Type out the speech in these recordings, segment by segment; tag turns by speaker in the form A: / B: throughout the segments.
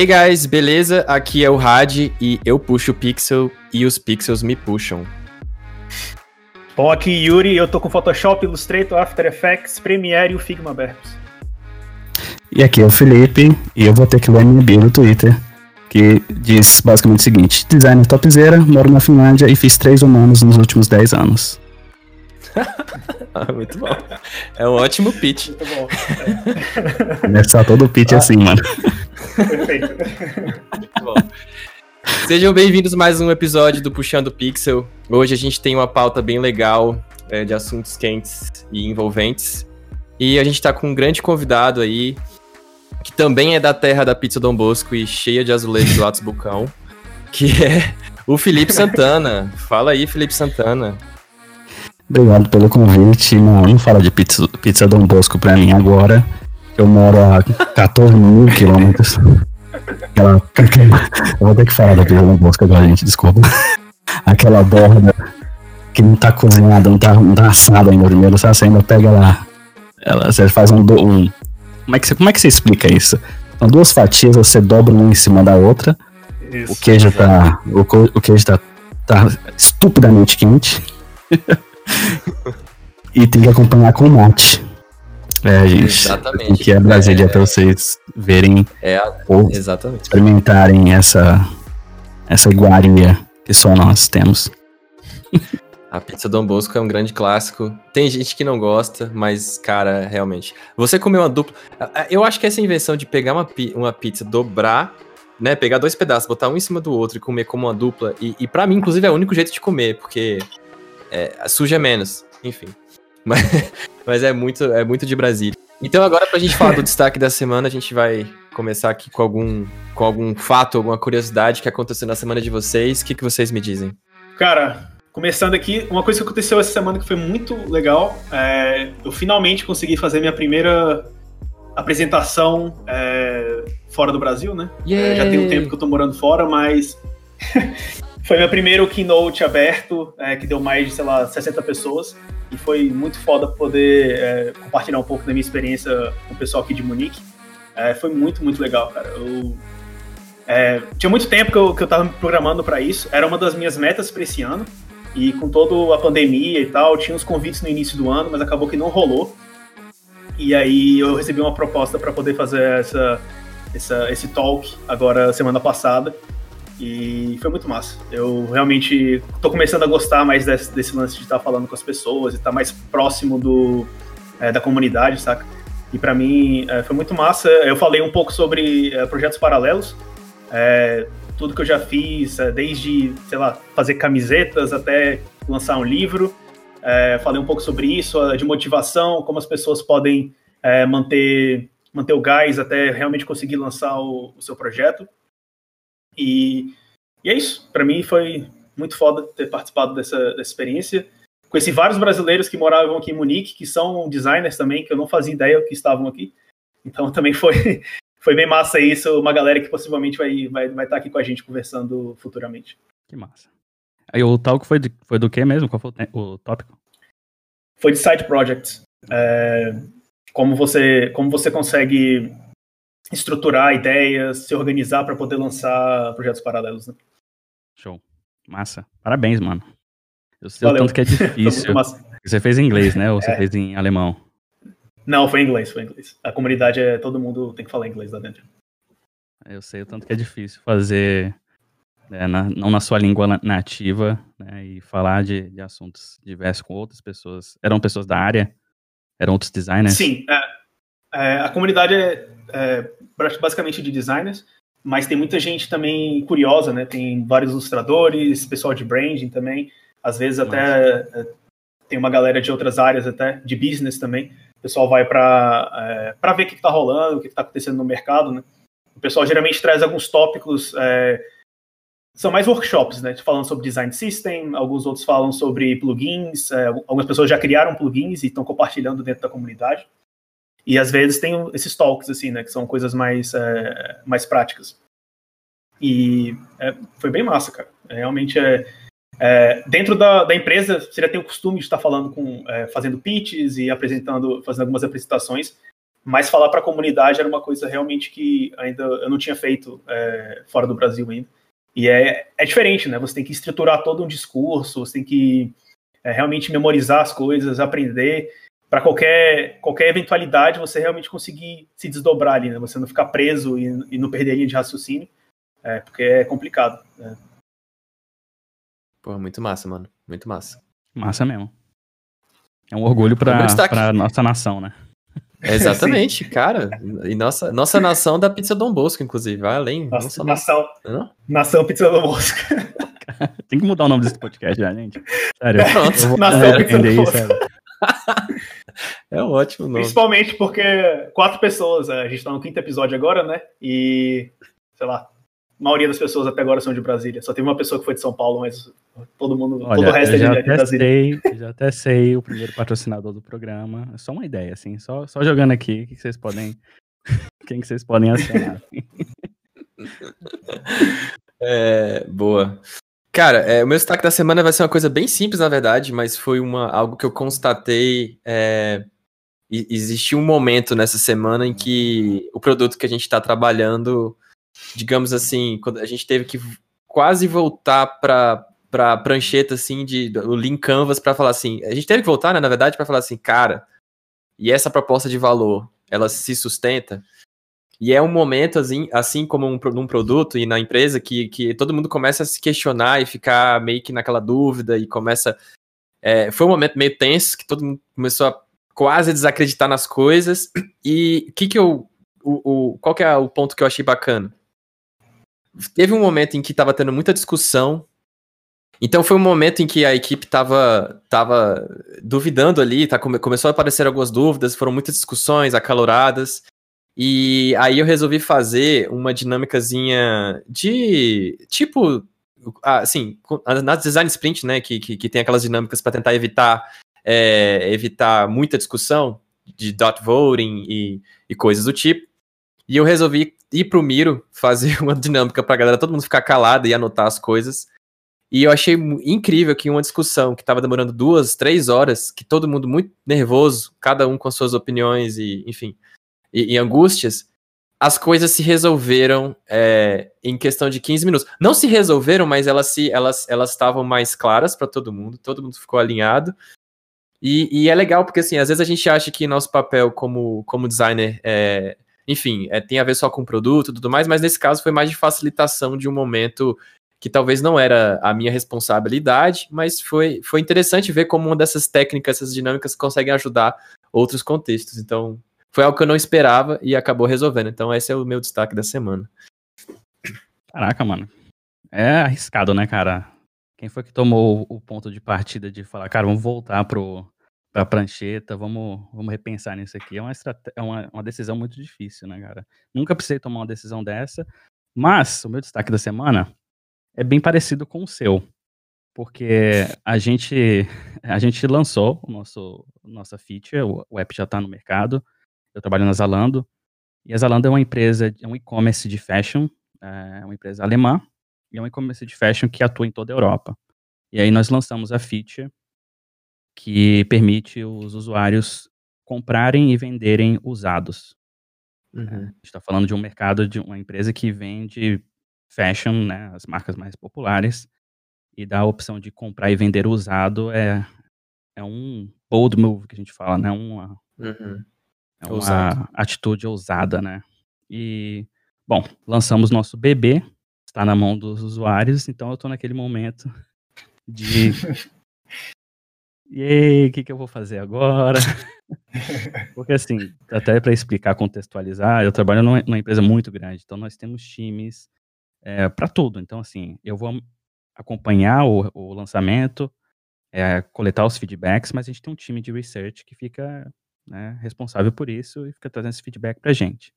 A: Hey guys, beleza? Aqui é o Rad e eu puxo o pixel e os pixels me puxam.
B: Bom, aqui Yuri, eu tô com Photoshop, Illustrator, After Effects, Premiere e o Figma abertos.
C: E aqui é o Felipe e eu vou ter que ler minha bio no Twitter, que diz basicamente o seguinte: designer topzera, moro na Finlândia e fiz três humanos nos últimos 10 anos.
A: Ah, muito bom. É um ótimo pitch.
B: Muito bom.
C: Começar todo o pitch assim, mano.
B: Perfeito.
A: Muito bom. Sejam bem-vindos a mais um episódio do Puxando Pixel. Hoje a gente tem uma pauta bem legal é, de assuntos quentes e envolventes. E a gente tá com um grande convidado aí, que também é da terra da Pizza Dom Bosco e cheia de azulejos do Atos Bucão, que é o Felipe Santana. Fala aí, Felipe Santana.
C: Obrigado pelo convite. Não, não fala de pizza, pizza Dom Bosco pra mim agora. Eu moro a 14 mil quilômetros. Aquela, eu vou ter que falar da Dom Bosco agora, gente, desculpa. Aquela borda que não tá cozinhada, não tá, não tá assada ainda primeiro, sabe? Você ainda pega lá. Ela, você faz um, do- um. Como é, que você, como é que você explica isso? São duas fatias, você dobra uma em cima da outra. O queijo tá. O, o queijo tá, tá estupidamente quente. e tem que acompanhar com mate. É, gente.
A: Exatamente.
C: Que é Brasília pra vocês verem
A: É, a-
C: ou
A: exatamente.
C: experimentarem essa, essa iguaria que só nós temos.
A: A pizza Dom Bosco é um grande clássico. Tem gente que não gosta, mas, cara, realmente. Você comer uma dupla. Eu acho que essa invenção de pegar uma, uma pizza, dobrar, né? Pegar dois pedaços, botar um em cima do outro e comer como uma dupla. E, e para mim, inclusive, é o único jeito de comer, porque é, suja menos. Enfim. Mas, mas é, muito, é muito de Brasília. Então, agora, pra gente falar do destaque da semana, a gente vai começar aqui com algum, com algum fato, alguma curiosidade que aconteceu na semana de vocês. O que, que vocês me dizem?
B: Cara, começando aqui, uma coisa que aconteceu essa semana que foi muito legal, é, eu finalmente consegui fazer minha primeira apresentação é, fora do Brasil, né? É, já tem um tempo que eu tô morando fora, mas foi meu primeiro keynote aberto, é, que deu mais de, sei lá, 60 pessoas. E foi muito foda poder é, compartilhar um pouco da minha experiência com o pessoal aqui de Munique. É, foi muito, muito legal, cara. Eu, é, tinha muito tempo que eu, que eu tava me programando para isso. Era uma das minhas metas para esse ano. E com toda a pandemia e tal, tinha uns convites no início do ano, mas acabou que não rolou. E aí eu recebi uma proposta para poder fazer essa, essa, esse talk agora semana passada. E foi muito massa. Eu realmente tô começando a gostar mais desse, desse lance de estar falando com as pessoas e estar mais próximo do, é, da comunidade, saca? E para mim é, foi muito massa. Eu falei um pouco sobre é, projetos paralelos, tudo que eu já fiz, desde, sei lá, fazer camisetas até lançar um livro. Falei um pouco sobre isso, de motivação, como as pessoas podem manter, manter o gás até realmente conseguir lançar o, o seu projeto. E, e é isso. Para mim foi muito foda ter participado dessa, dessa experiência. Conheci vários brasileiros que moravam aqui em Munique, que são designers também, que eu não fazia ideia que estavam aqui. Então também foi, foi bem massa isso. Uma galera que possivelmente vai, vai, vai estar aqui com a gente conversando futuramente.
C: Que massa. Aí o talk foi, de, foi do que mesmo? Qual foi o, o tópico?
B: Foi de side projects. É, como, você, como você consegue estruturar ideias, se organizar para poder lançar projetos paralelos. Né?
C: Show. Massa. Parabéns, mano. Eu sei o
B: Valeu.
C: tanto que é difícil. Você fez em inglês, né? Ou você
B: É.
C: fez em alemão?
B: Não, foi em inglês, foi em inglês. A comunidade é todo mundo tem que falar inglês lá dentro.
C: Eu sei o tanto que é difícil fazer, né, na- não na sua língua na- nativa, né, e falar de, de assuntos diversos com outras pessoas. Eram pessoas da área? Eram outros designers?
B: Sim, é, é, a comunidade é, é basicamente de designers, mas tem muita gente também curiosa, né? Tem vários ilustradores, pessoal de branding também. Às vezes até é, tem uma galera de outras áreas até, de business também. O pessoal vai para é, ver o que está rolando, o que está acontecendo no mercado, né? O pessoal geralmente traz alguns tópicos, é, são mais workshops, né? Falando sobre design system, alguns outros falam sobre plugins, é, algumas pessoas já criaram plugins e estão compartilhando dentro da comunidade. E às vezes tem esses talks, assim, né? Que são coisas mais, é, mais práticas. E é, foi bem massa, cara. É, realmente é, é, dentro da, da empresa, você já tem o costume de estar falando com, é, fazendo pitches e apresentando, fazendo algumas apresentações. mas falar para a comunidade era uma coisa realmente que ainda eu não tinha feito é, fora do Brasil ainda. E é, é diferente, né? Você tem que estruturar todo um discurso, você tem que realmente memorizar as coisas, aprender para qualquer, qualquer eventualidade você realmente conseguir se desdobrar ali, né? Você não ficar preso e, e não perder a linha de raciocínio, é, porque é complicado. Né?
A: Pô, muito massa, mano. Muito massa.
C: Massa mesmo. É um orgulho para pra nossa nação, né?
A: Exatamente, cara. E nossa, nossa nação da Pizza Dom Bosco, inclusive, vai além.
B: Nossa, nação. Nação Pizza Dom Bosco.
C: Tem que mudar o nome desse podcast já, gente. Sério.
B: Pronto. Vou, nação Pizza Dom Bosco.
A: é um ótimo nome.
B: Principalmente porque quatro pessoas, a gente tá no quinto episódio agora, né? E, sei lá, a maioria das pessoas até agora são de Brasília. Só teve uma pessoa que foi de São Paulo, mas todo mundo,
C: Olha,
B: todo o resto é
C: de, de Brasília. Sei, já até sei o primeiro patrocinador do programa. É só uma ideia, assim, só, só jogando aqui, o que vocês podem. Quem que vocês podem acionar?
A: é, boa. Cara, é, o meu destaque da semana vai ser uma coisa bem simples, na verdade, mas foi uma, algo que eu constatei. É, existiu um momento nessa semana em que o produto que a gente está trabalhando, digamos assim, quando a gente teve que quase voltar para para prancheta assim de o Lean Canvas para falar assim, a gente teve que voltar, né, na verdade, para falar assim, cara, e essa proposta de valor, ela se sustenta? E é um momento, assim, assim como um, num produto e na empresa, que, que todo mundo começa a se questionar e ficar meio que naquela dúvida e começa. É, foi um momento meio tenso, que todo mundo começou a quase desacreditar nas coisas. E que que eu. O, o, qual que é o ponto que eu achei bacana? Teve um momento em que estava tendo muita discussão. Então foi um momento em que a equipe estava tava duvidando ali, tá, começou a aparecer algumas dúvidas, foram muitas discussões acaloradas. E aí eu resolvi fazer uma dinâmicazinha de tipo assim, na design sprint, né, que, que, que tem aquelas dinâmicas para tentar evitar é, evitar muita discussão de dot voting e, e coisas do tipo. E eu resolvi ir pro Miro fazer uma dinâmica pra galera, todo mundo ficar calado e anotar as coisas. E eu achei incrível que uma discussão que estava demorando duas, três horas, que todo mundo muito nervoso, cada um com suas opiniões e, enfim, e, e angústias, as coisas se resolveram é, em questão de 15 minutos. Não se resolveram, mas elas se elas elas estavam mais claras para todo mundo, todo mundo ficou alinhado. E, e, é legal porque assim, às vezes a gente acha que nosso papel como, como designer é, enfim, é, tem a ver só com o produto e tudo mais, mas nesse caso foi mais de facilitação de um momento que talvez não era a minha responsabilidade, mas foi, foi interessante ver como uma dessas técnicas, essas dinâmicas conseguem ajudar outros contextos. Então, foi algo que eu não esperava e acabou resolvendo. Então, esse é o meu destaque da semana.
C: Caraca, mano. É arriscado, né, cara? Quem foi que tomou o ponto de partida de falar, cara, vamos voltar pro, pra prancheta, vamos, vamos repensar nisso aqui? É uma, é uma, uma decisão muito difícil, né, cara? Nunca precisei tomar uma decisão dessa, mas o meu destaque da semana é bem parecido com o seu, porque a gente, a gente lançou o nosso, nossa feature, o, app já está no mercado, eu trabalho na Zalando. E a Zalando é uma empresa, é um e-commerce de fashion, é uma empresa alemã, e é um e-commerce de fashion que atua em toda a Europa. E aí nós lançamos a feature que permite os usuários comprarem e venderem usados. Uhum. É, a gente está falando de um mercado de uma empresa que vende fashion, né, as marcas mais populares, e dá a opção de comprar e vender usado é, é um bold move que a gente fala, né? Uma, uhum. É uma Ousado. atitude ousada, né? E, bom, lançamos nosso bebê, está na mão dos usuários, então eu estou naquele momento de. e o que, que eu vou fazer agora? Porque, assim, até para explicar, contextualizar, eu trabalho numa, numa, empresa muito grande, então nós temos times é, para tudo. Então, assim, eu vou acompanhar o, o lançamento, é, coletar os feedbacks, mas a gente tem um time de research que fica né, responsável por isso e fica trazendo esse feedback para gente.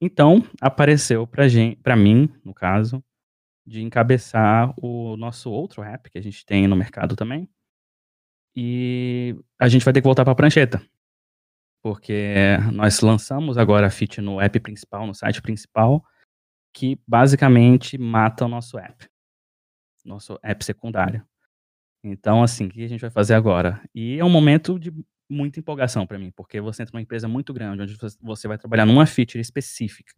C: Então, apareceu para mim, no caso, de encabeçar o nosso outro app que a gente tem no mercado também. E a gente vai ter que voltar para a prancheta. Porque nós lançamos agora a feature no app principal, no site principal, que basicamente mata o nosso app. Nosso app secundário. Então, assim, o que a gente vai fazer agora? E é um momento de muita empolgação para mim, porque você entra numa empresa muito grande, onde você vai trabalhar numa feature específica.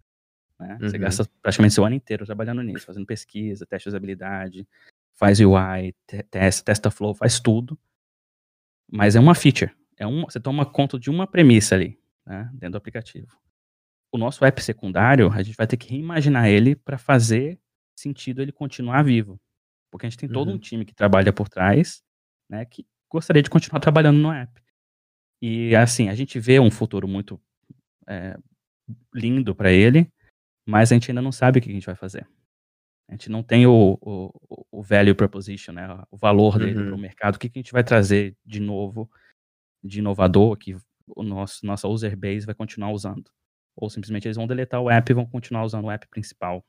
C: Né? Uhum. Você gasta praticamente seu ano inteiro trabalhando nisso, fazendo pesquisa, teste de usabilidade, faz UI, testa, testa flow, faz tudo. Mas é uma feature. É um, você toma conta de uma premissa ali, né, dentro do aplicativo. O nosso app secundário, a gente vai ter que reimaginar ele para fazer sentido ele continuar vivo. Porque a gente tem todo uhum. um time que trabalha por trás, né, que gostaria de continuar trabalhando no app. E assim, a gente vê um futuro muito é, lindo para ele, mas a gente ainda não sabe o que a gente vai fazer. A gente não tem o, o, o value proposition, né, o valor dele uhum. para o mercado. O que, que a gente vai trazer de novo, de inovador, que o nosso nossa user base vai continuar usando. Ou simplesmente eles vão deletar o app e vão continuar usando o app principal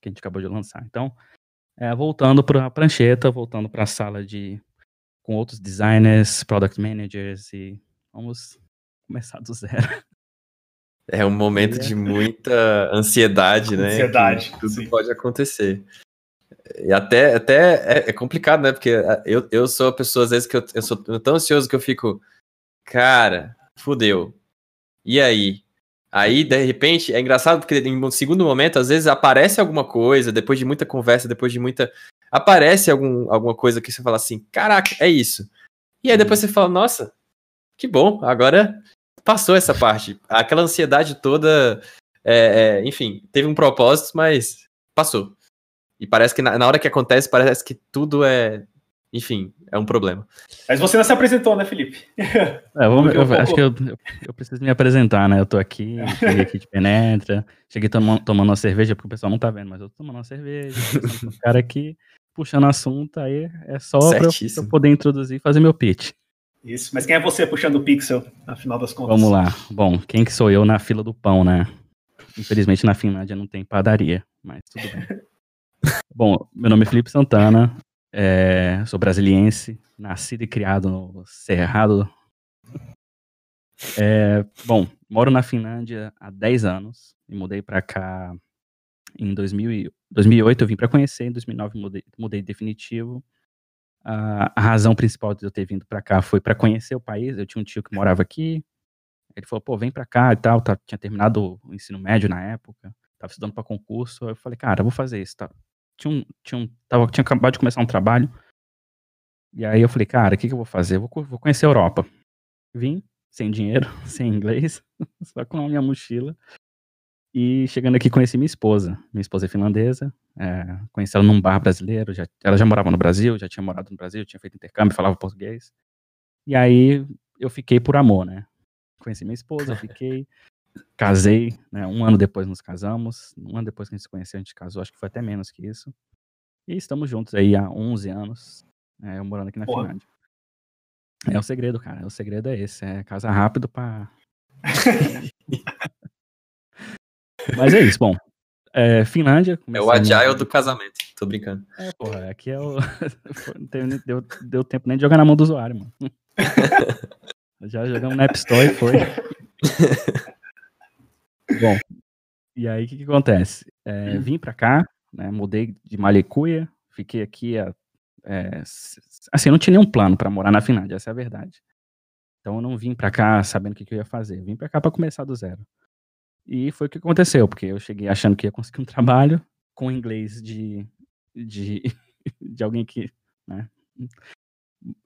C: que a gente acabou de lançar. Então, é, voltando para a prancheta, voltando para a sala de com outros designers, product managers e vamos começar do zero.
A: É um momento de muita ansiedade, né?
B: Ansiedade.
A: tudo sim. pode acontecer. E até, até é, é, complicado, né? Porque é, eu, eu sou a pessoa, às vezes, que eu, eu sou tão ansioso que eu fico, cara, fudeu. E aí? Aí, de repente, é engraçado porque em um segundo momento, às vezes aparece alguma coisa, depois de muita conversa, depois de muita. Aparece algum, alguma coisa que você fala assim: caraca, é isso. E aí depois uhum. você fala: nossa, que bom, agora passou essa parte. Aquela ansiedade toda, é, é, enfim, teve um propósito, mas passou. E parece que na, na hora que acontece, parece que tudo é enfim, é um problema.
B: Mas você não se apresentou, né, Felipe?
C: É, vamos, eu, acho que eu, eu, preciso me apresentar, né? Eu tô aqui, cheguei aqui de penetra, cheguei tomando, tomando uma cerveja, porque o pessoal não tá vendo, mas eu tô tomando uma cerveja, o cara aqui puxando assunto, aí é só pra eu, pra eu, poder introduzir e fazer meu pitch.
B: Isso, mas quem é você puxando o pixel, afinal das contas?
C: Vamos lá. Bom, quem que sou eu na fila do pão, né? Infelizmente na Finlândia não tem padaria, mas tudo bem. Bom, meu nome é Felipe Santana, é, sou brasiliense, nascido e criado no Cerrado. É, bom, moro na Finlândia há 10 anos e mudei para cá em 2000, 2008. Eu vim para conhecer, em 2009 mudei, mudei definitivo. A razão principal de eu ter vindo para cá foi para conhecer o país. Eu tinha um tio que morava aqui. Ele falou, pô, vem para cá e tal. Tá, tinha terminado o ensino médio na época, tava estudando para concurso. Eu falei, cara, eu vou fazer isso. Tá? tinha um, tinha um, tava, tinha acabado de começar um trabalho. E aí eu falei, cara, o que, que eu vou fazer? Eu vou, vou conhecer a Europa. Vim, sem dinheiro, sem inglês, só com a minha mochila. E chegando aqui conheci minha esposa. Minha esposa é finlandesa. É, conheci ela num bar brasileiro. Já, ela já morava no Brasil, já tinha morado no Brasil, tinha feito intercâmbio, falava português. E aí eu fiquei por amor, né? Conheci minha esposa, fiquei. Casei, né? Um ano depois nos casamos. Um ano depois que a gente se conheceu, a gente casou. Acho que foi até menos que isso. E estamos juntos aí há 11 anos. É, eu morando aqui na Porra. Finlândia. É o segredo, cara. O segredo é esse. É casa rápido pra. Mas é isso, bom. É, Finlândia.
A: É o agile do casamento. Tô brincando.
C: É, porra, aqui é o. Não deu, deu tempo nem de jogar na mão do usuário, mano. Já jogamos na App Store e foi. Bom, e aí o que, que, acontece? É, vim para cá, né, mudei de Malicuia, fiquei aqui, a, é, assim, eu não tinha nenhum plano para morar na Finlândia, essa é a verdade. Então eu não vim para cá sabendo o que, que, eu ia fazer, vim para cá para começar do zero. E foi o que aconteceu, porque eu cheguei achando que ia conseguir um trabalho com inglês de, de, de alguém que né,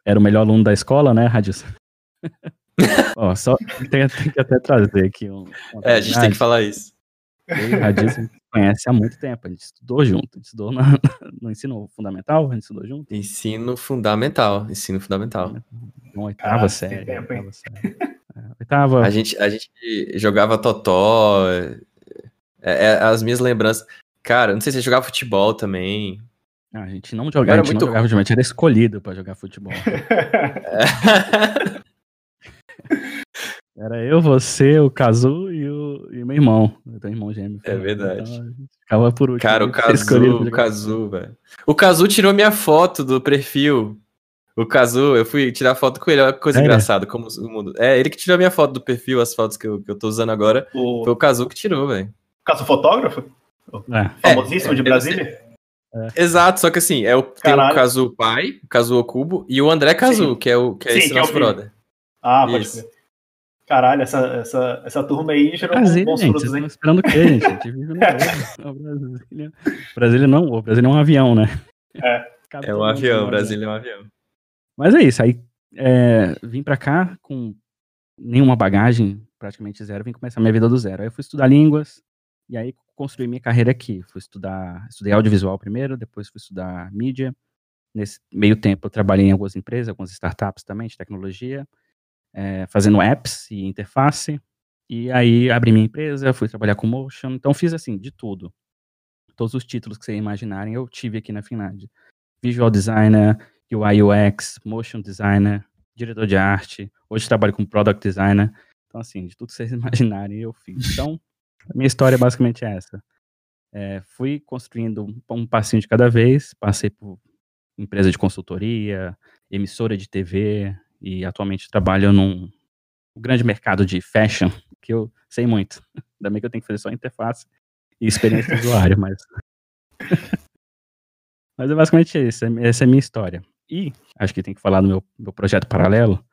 C: era o melhor aluno da escola, né, Radilson? Ó, só tem, tem, que até trazer aqui um.
A: É, a gente tem que falar isso.
C: Eu e o Radisson conhece há muito tempo, a gente estudou junto, a gente estudou na, no ensino fundamental, a gente estudou junto.
A: Ensino fundamental, ensino fundamental.
C: Na oitava ah, série. Tempo, oitava série. Oitava.
A: A gente, a gente jogava totó, é, é, as minhas lembranças. Cara, não sei se você jogava futebol também.
C: Ah, a gente não jogava, a gente muito... não jogava a gente era escolhido para jogar futebol. Era eu, você, o Kazu e o, e meu irmão. Eu tenho irmão gêmeo.
A: É verdade. Então,
C: ficava por último.
A: Cara, o Kazu, o Kazu, velho. O Kazu tirou minha foto do perfil. O Kazu, eu fui tirar foto com ele, olha que coisa é, engraçada, como o mundo. É, ele que tirou minha foto do perfil, as fotos que eu, que eu tô usando agora. O... Foi o Kazu que tirou, velho.
B: Kazu fotógrafo? É. Famosíssimo é, de Brasília?
A: É. Exato, só que assim, é o, tem o Kazu pai, o Kazu Okubo, e o André Kazu, que é, o, que é Sim, esse que nosso é brother.
B: Ah, pode ser. Caralho, essa, essa, essa turma aí gerou
C: Brasília, bons gente, frutos, hein? esperando o quê, gente? A gente vive no Brasília. Brasília não, o Brasília é um avião, né?
A: É, é um avião, Brasília é um avião.
C: Mas é isso, aí é, vim pra cá com nenhuma bagagem, praticamente zero, vim começar minha vida do zero. Aí eu fui estudar línguas, e aí construí minha carreira aqui. Fui estudar, estudei audiovisual primeiro, depois fui estudar mídia. Nesse meio tempo eu trabalhei em algumas empresas, algumas startups também de tecnologia é, fazendo apps e interface. E aí abri minha empresa, fui trabalhar com motion. Então fiz assim, de tudo. Todos os títulos que vocês imaginarem eu tive aqui na Finlândia. Visual designer, UI UX, motion designer, diretor de arte. Hoje trabalho com product designer. Então assim, de tudo que vocês imaginarem eu fiz. Então, a minha história basicamente é essa. É, fui construindo um, um passinho de cada vez, passei por empresa de consultoria, emissora de TV, e atualmente trabalho num grande mercado de fashion, que eu sei muito. Ainda bem que eu tenho que fazer só interface e experiência do usuário, mas. mas é basicamente isso, é, essa é a minha história. E acho que tem que falar do meu, meu projeto paralelo,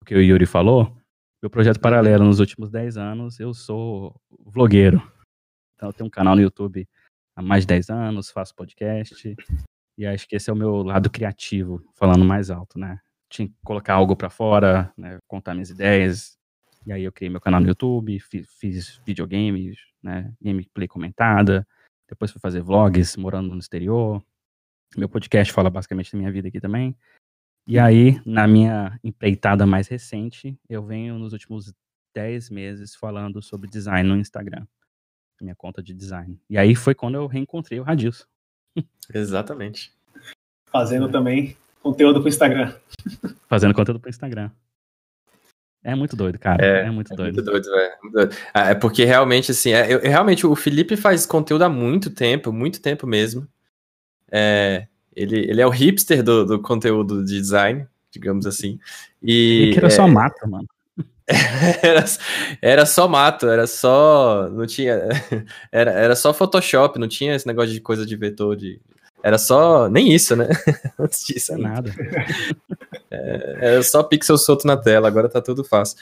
C: o que o Yuri falou. Meu projeto paralelo nos últimos 10 anos, eu sou vlogueiro. Então eu tenho um canal no YouTube há mais de 10 anos, faço podcast. E acho que esse é o meu lado criativo, falando mais alto, né? tinha que colocar algo para fora, né, contar minhas ideias. E aí eu criei meu canal no YouTube, fiz, fiz videogames, né, gameplay comentada. Depois fui fazer vlogs morando no exterior. Meu podcast fala basicamente da minha vida aqui também. E aí, na minha empreitada mais recente, eu venho nos últimos 10 meses falando sobre design no Instagram. Minha conta de design. E aí foi quando eu reencontrei o Radilson.
A: Exatamente.
B: Fazendo é. também conteúdo pro Instagram.
C: Fazendo conteúdo pro Instagram. É muito doido, cara. É, é muito doido. É muito doido,
A: velho. Ah, é porque realmente, assim, é, eu, realmente o Felipe faz conteúdo há muito tempo, muito tempo mesmo. É, ele, ele é o hipster do, do conteúdo de design, digamos assim. E,
C: ele que era é, só mato, mano.
A: Era, era só mato, era só. Não tinha. Era, era só Photoshop, não tinha esse negócio de coisa de vetor, de era só. Nem isso, né? Antes disso.
C: É nada.
A: É, era só pixel solto na tela, agora tá tudo fácil.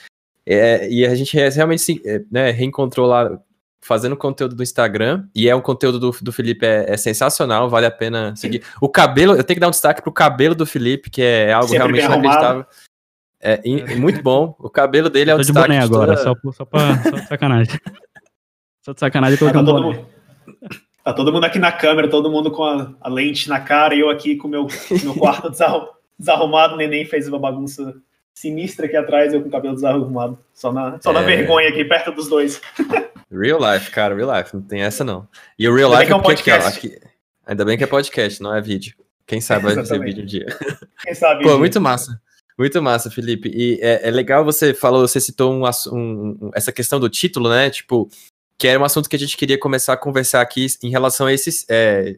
A: É, e a gente realmente é, né, reencontrou lá fazendo conteúdo do Instagram, e é um conteúdo do, do Felipe é, é, sensacional, vale a pena seguir. O cabelo, eu tenho que dar um destaque pro cabelo do Felipe, que é algo Sempre realmente inacreditável. É, é, muito bom. O cabelo dele é um destaque.
C: De agora, toda... só, só, pra, só de sacanagem. só de sacanagem colocar tá um boné.
B: Tá todo mundo aqui na câmera, todo mundo com a, a lente na cara, e eu aqui com o meu, meu quarto desarrumado. O neném fez uma bagunça sinistra aqui atrás, eu com o cabelo desarrumado. Só na, só é... na vergonha aqui, perto dos dois.
A: Real life, cara, real life, não tem essa não. E o real life é, um podcast. Aqui, ainda bem que é podcast, não é vídeo. Quem sabe vai ser vídeo um dia. Quem sabe. Pô, muito massa. Muito massa, Felipe. E é, é legal você falou, você citou um, um, essa questão do título, né? Tipo, que era um assunto que a gente queria começar a conversar aqui em relação a esses. É,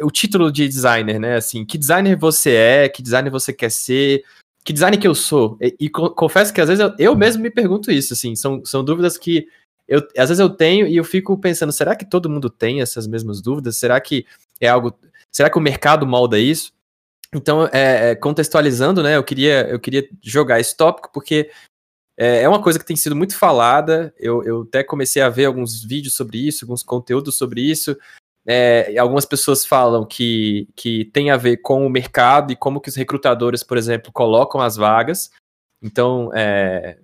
A: o título de designer, né? Assim, que designer você é, que designer você quer ser, que designer que eu sou. E, e confesso que às vezes eu, eu, mesmo me pergunto isso, assim, são, são dúvidas que eu, às vezes eu tenho e eu fico pensando, será que todo mundo tem essas mesmas dúvidas? Será que é algo. Será que o mercado molda isso? Então, é, é contextualizando, né, eu queria, eu queria jogar esse tópico porque é, é uma coisa que tem sido muito falada. Eu, eu até comecei a ver alguns vídeos sobre isso, alguns conteúdos sobre isso. É, algumas pessoas falam que, que tem a ver com o mercado e como que os recrutadores, por exemplo, colocam as vagas. Então, é,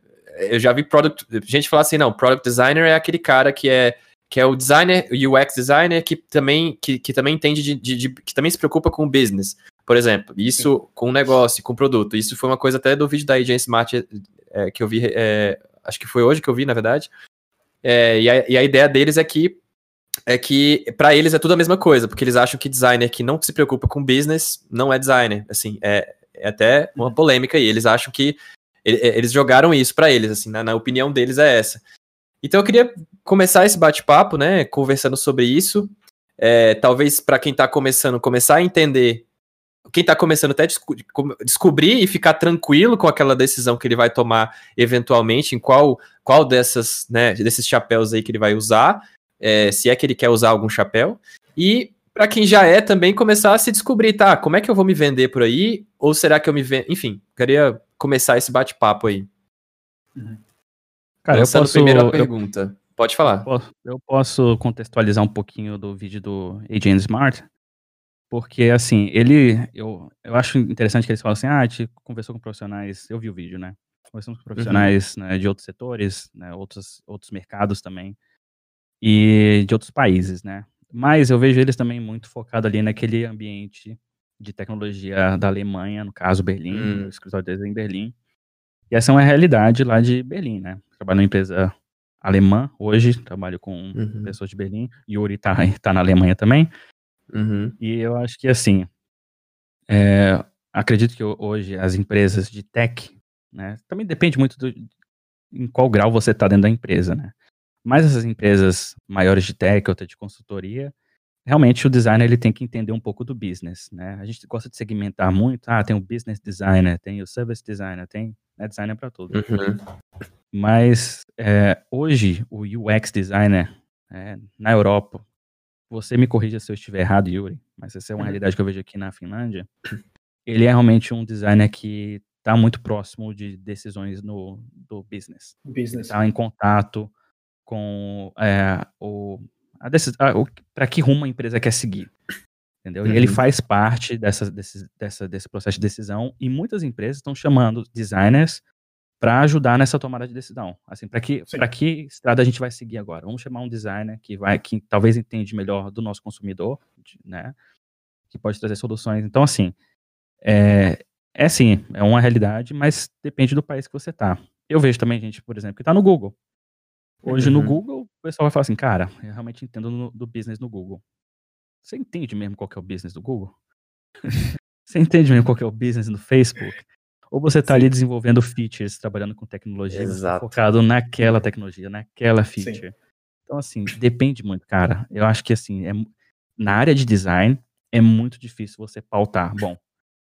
A: eu já vi product, gente falar assim, não, product designer é aquele cara que é que é o designer, o UX designer que também que, que também entende de, de, de, que também se preocupa com o business. Por exemplo, isso Sim. com o negócio, com o produto. Isso foi uma coisa até do vídeo da Agent Smart é, que eu vi, é, acho que foi hoje que eu vi, na verdade. É, e, a, e, a, ideia deles é que é que para eles é tudo a mesma coisa, porque eles acham que designer que não se preocupa com business não é designer. Assim, é, é até uma polêmica aí. Eles acham que eles jogaram isso para eles, assim, na, na, opinião deles é essa. Então eu queria começar esse bate-papo, né, conversando sobre isso. É, talvez para quem está começando, começar a entender quem está começando até desco descobrir e ficar tranquilo com aquela decisão que ele vai tomar eventualmente, em qual, qual dessas, né, desses chapéus aí que ele vai usar, é, se é que ele quer usar algum chapéu. E para quem já é também começar a se descobrir, tá? Como é que eu vou me vender por aí? Ou será que eu me vendo? Enfim, queria começar esse bate-papo aí.
C: Uhum. Cara, eu posso.
A: Primeira pergunta. Eu, Pode falar.
C: Eu posso, eu posso contextualizar um pouquinho do vídeo do Agent Smart, porque assim, ele. Eu, eu acho interessante que eles falam assim: ah, a gente conversou com profissionais. Eu vi o vídeo, né? Conversamos com uhum. profissionais uhum. né, de outros setores, né, outros, outros mercados também, e de outros países, né? Mas eu vejo eles também muito focados ali naquele ambiente de tecnologia da Alemanha, no caso Berlim, hum. o escritório deles é em Berlim. E essa é uma realidade lá de Berlim, né? Trabalho numa empresa alemã hoje, trabalho com uhum. pessoas de Berlim. Yuri tá, tá na Alemanha também. Uhum. E eu acho que assim, é, acredito que hoje as empresas de tech, né? Também depende muito do, em qual grau você está dentro da empresa, né? Mas essas empresas maiores de tech ou de consultoria, realmente o designer ele tem que entender um pouco do business, né? A gente gosta de segmentar muito, ah, tem o business designer, tem o service designer, tem né, designer para tudo. Uhum. Mas é, hoje o UX designer é, na Europa, você me corrija se eu estiver errado, Yuri, mas essa é uma uhum. realidade que eu vejo aqui na Finlândia. Ele é realmente um designer que está muito próximo de decisões no do business.
B: Business.
C: Está em contato com é, o, para que rumo a empresa quer seguir. Entendeu? Uhum. E ele uhum. faz parte dessa, desse, dessa, desse processo de decisão e muitas empresas estão chamando designers para ajudar nessa tomada de decisão. Assim, para que, para que estrada a gente vai seguir agora? Vamos chamar um designer que vai que talvez entende melhor do nosso consumidor, né? Que pode trazer soluções. Então, assim, é, é sim, é uma realidade, mas depende do país que você está. Eu vejo também gente, por exemplo, que está no Google. Hoje uhum. no Google, o pessoal vai falar assim, cara, eu realmente entendo no, do business no Google. Você entende mesmo qual é o business do Google? você entende mesmo qual é o business do Facebook? Ou você está ali desenvolvendo features, trabalhando com tecnologia, focado naquela tecnologia, naquela feature. Sim. Então, assim, depende muito, cara. Eu acho que, assim, é, na área de design, é muito difícil você pautar. Bom,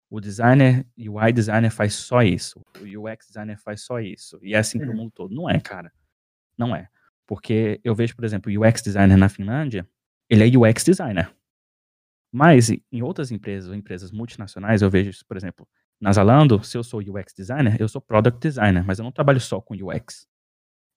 C: o designer, UI designer faz só isso. O UX designer faz só isso. E é assim uhum. para o mundo todo. Não é, cara. Não é. Porque eu vejo, por exemplo, o UX designer na Finlândia, ele é UX designer. Mas em outras empresas, ou empresas multinacionais, eu vejo, por exemplo, na Zalando, se eu sou UX designer, eu sou product designer, mas eu não trabalho só com UX.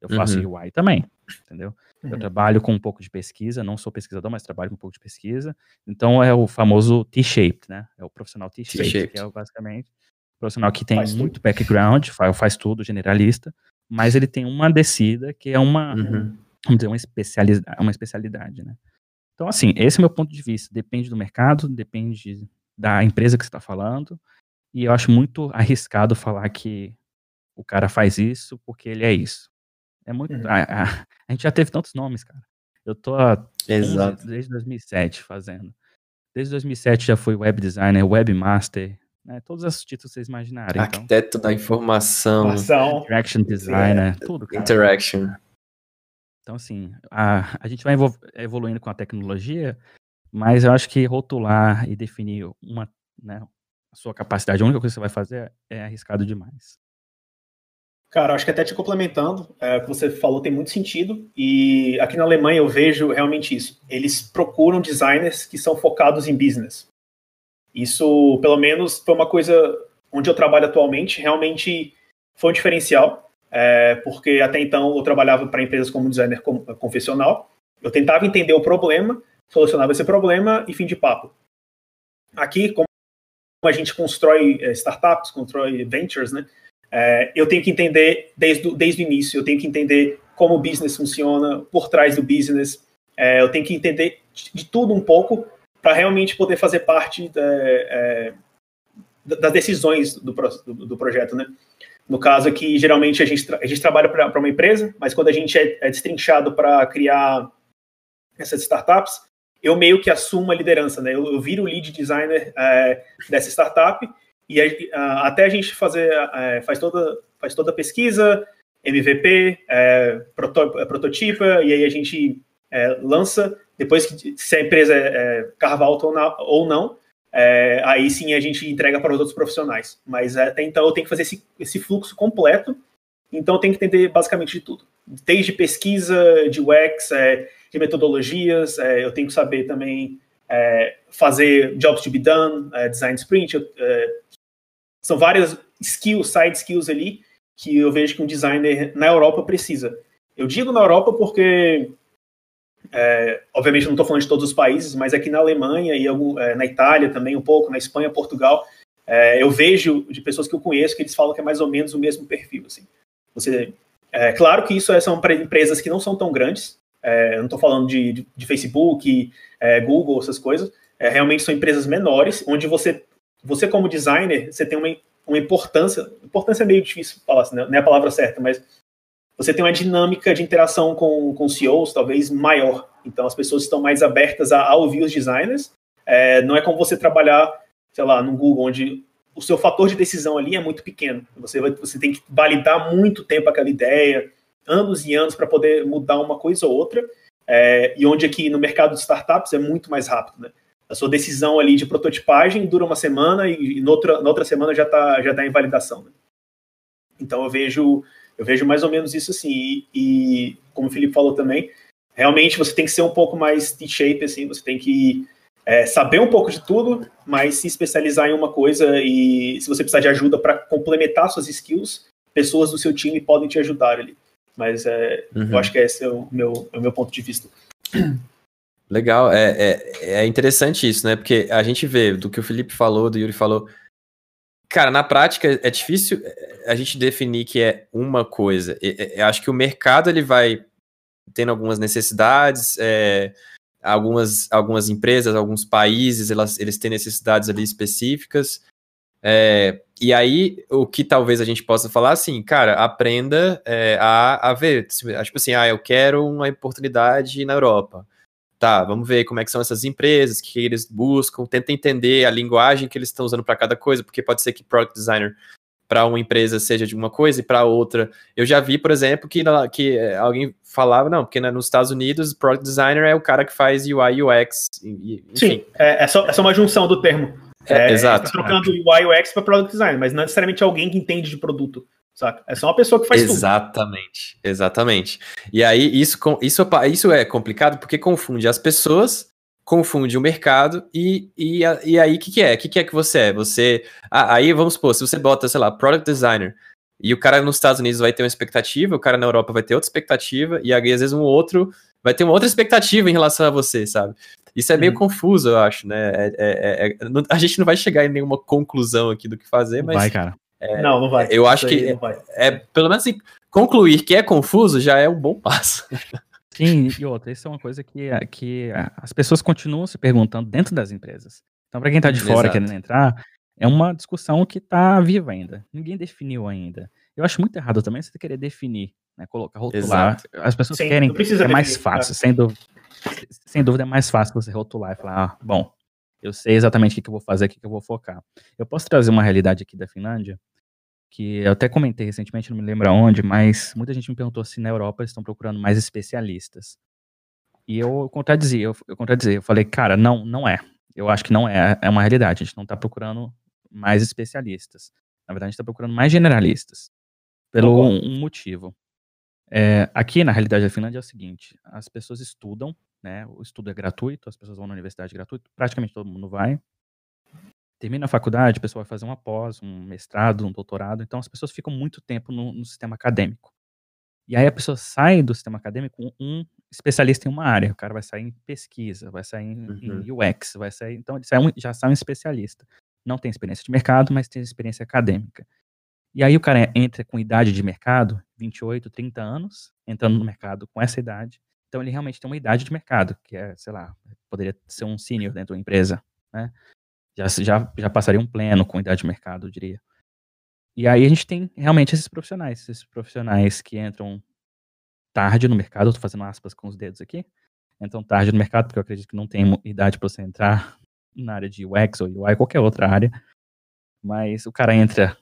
C: Eu faço uhum. UI também, entendeu? Uhum. Eu trabalho com um pouco de pesquisa, não sou pesquisador, mas trabalho com um pouco de pesquisa. Então é o famoso T-shaped, né? É o profissional T-shaped, que é basicamente o profissional que tem faz muito tudo. background, faz, faz tudo, generalista, mas ele tem uma descida que é uma, uhum. vamos dizer, uma especialidade, uma especialidade, né? Então, assim, esse é o meu ponto de vista. Depende do mercado, depende da empresa que você está falando, e eu acho muito arriscado falar que o cara faz isso porque ele é isso. É muito. Uhum. A, a, a, gente já teve tantos nomes, cara. Eu tô há desde 2007 fazendo. Desde 2007 já fui web designer, webmaster, né? Todos esses títulos vocês imaginarem. Então.
A: Arquiteto então. da informação.
C: informação. Interaction designer, é, tudo.
A: Cara. Interaction.
C: Então, assim, a, a gente vai evoluindo com a tecnologia, mas eu acho que rotular e definir uma, né, a sua capacidade, a única coisa que você vai fazer é arriscado demais.
B: Cara, acho que até te complementando, é, o que você falou tem muito sentido. E aqui na Alemanha eu vejo realmente isso. Eles procuram designers que são focados em business. Isso, pelo menos, foi uma coisa onde eu trabalho atualmente, realmente foi um diferencial, é, porque até então eu trabalhava para empresas como designer confessional. Eu tentava entender o problema, solucionava esse problema e fim de papo. Aqui, como a gente constrói é, startups, constrói ventures, né? É, eu tenho que entender desde, desde o início, eu tenho que entender como o business funciona, por trás do business, é, eu tenho que entender de, de tudo um pouco para realmente poder fazer parte da, é, das decisões do, do, do, projeto, né? No caso aqui, geralmente a gente, a gente trabalha para uma empresa, mas quando a gente é, é destrinchado para criar essas startups, eu meio que assumo a liderança, né? Eu, eu viro o lead designer é, dessa startup e a, até a gente fazer é, faz toda faz toda a pesquisa, MVP, é, proto, prototipa e aí a gente é, lança depois que se a empresa é, é carva alta ou não, é, aí sim a gente entrega para os outros profissionais. Mas até então eu tenho que fazer esse, esse fluxo completo. Então eu tenho que entender basicamente de tudo, desde pesquisa de UX, é, de metodologias, é, eu tenho que saber também é, fazer jobs to be done, é, design sprint, são várias skills, side skills ali que eu vejo que um designer na Europa precisa. Eu digo na Europa porque, é, obviamente, não estou falando de todos os países, mas aqui na Alemanha e é, na Itália também um pouco, na Espanha, Portugal, é, eu vejo de pessoas que eu conheço que eles falam que é mais ou menos o mesmo perfil. Assim. Você, é claro que isso é, são para empresas que não são tão grandes. É, eu não estou falando de, de, de Facebook, Google, essas coisas. Realmente são empresas menores, onde você, você como designer, você tem uma, uma importância. Importância é meio difícil falar, assim, não é a palavra certa, mas você tem uma dinâmica de interação com, com CEOs talvez maior. Então as pessoas estão mais abertas a, a ouvir os designers. É, não é como você trabalhar sei lá, no Google, onde o seu fator de decisão ali é muito pequeno. Você, vai, você tem que validar muito tempo aquela ideia, anos e anos para poder mudar uma coisa ou outra, é, e onde aqui no mercado de startups é muito mais rápido, né? A sua decisão ali de prototipagem dura uma semana e, e noutra, outra semana já está já tá em validação. Né? Então eu vejo eu vejo mais ou menos isso assim e, e como o Felipe falou também, realmente você tem que ser um pouco mais T-shape assim, você tem que é, saber um pouco de tudo, mas se especializar em uma coisa e se você precisar de ajuda para complementar suas skills, pessoas do seu time podem te ajudar ali. Mas é, uhum. eu acho que esse é o meu, é o meu ponto de vista.
A: Legal, é, é, é, interessante isso, né? Porque a gente vê do que o Felipe falou, do Yuri falou. Cara, na prática é difícil é, a gente definir que é uma coisa. Eu acho que o mercado ele vai tendo algumas necessidades, é, algumas, algumas empresas, alguns países, elas, eles têm necessidades ali específicas. É, e aí, o que talvez a gente possa falar assim, cara, aprenda é, a, a ver. Tipo assim, ah, eu quero uma oportunidade na Europa. Tá, vamos ver como é que são essas empresas, o que eles buscam, tenta entender a linguagem que eles estão usando para cada coisa, porque pode ser que product designer para uma empresa seja de uma coisa e para outra. Eu já vi, por exemplo, que, que é, alguém falava, não, porque nos Estados Unidos, product designer é o cara que faz UI UX.
B: Sim, é, é, só, é só uma junção do termo.
A: É, é, exato.
B: Tá trocando UI UX para product design, mas não necessariamente alguém que entende de produto. Saca? É só uma pessoa que faz
A: exatamente, tudo. Exatamente, exatamente. E aí, isso, isso, isso é complicado porque confunde as pessoas confunde o mercado e, e, e aí o que, que é? O que, que é que você é? Você. Ah, aí vamos supor, se você bota, sei lá, product designer, e o cara nos Estados Unidos vai ter uma expectativa, o cara na Europa vai ter outra expectativa, e aí às vezes um outro vai ter uma outra expectativa em relação a você, sabe? Isso é meio uhum. confuso, eu acho, né? É, é, é, a gente não vai chegar em nenhuma conclusão aqui do que fazer, mas.
C: Vai, cara.
B: É, não, não vai.
A: Eu acho que é, pelo menos assim, concluir que é confuso já é um bom passo.
C: Sim, e outra, isso é uma coisa que, que as pessoas continuam se perguntando dentro das empresas. Então, para quem está de fora Exato. querendo entrar, é uma discussão que está viva ainda. Ninguém definiu ainda. Eu acho muito errado também você querer definir, né, colocar, rotular. Exato. As pessoas Sim, querem, é definir, mais fácil, sem dúvida, sem dúvida é mais fácil você rotular e falar, ah, bom, eu sei exatamente o que, que eu vou fazer, o que, que eu vou focar. Eu posso trazer uma realidade aqui da Finlândia, que eu até comentei recentemente, não me lembro aonde, mas muita gente me perguntou se na Europa eles estão procurando mais especialistas. E eu contradizia, eu, eu contradizia, eu falei, cara, não, não é. Eu acho que não é, é uma realidade. A gente não está procurando mais especialistas. Na verdade, a gente está procurando mais generalistas. Pelo um, um motivo. É, aqui, na realidade da Finlândia, é o seguinte: as pessoas estudam, né? O estudo é gratuito, as pessoas vão na universidade gratuito, praticamente todo mundo vai termina a faculdade, a pessoa vai fazer uma pós, um mestrado, um doutorado, então as pessoas ficam muito tempo no, no sistema acadêmico. E aí a pessoa sai do sistema acadêmico com um especialista em uma área, o cara vai sair em pesquisa, vai sair em, uhum. em UX, vai sair, então ele sai um, já sai um especialista. Não tem experiência de mercado, mas tem experiência acadêmica. E aí o cara entra com idade de mercado, 28, 30 anos, entrando no mercado com essa idade. Então ele realmente tem uma idade de mercado, que é, sei lá, poderia ser um senior dentro da empresa, né? já, já, já passaria um pleno com idade de mercado, eu diria. E aí a gente tem realmente esses profissionais, esses profissionais que entram tarde no mercado, tô fazendo aspas com os dedos aqui, entram tarde no mercado, porque eu acredito que não tem idade para você entrar na área de UX ou UI, qualquer outra área, mas o cara entra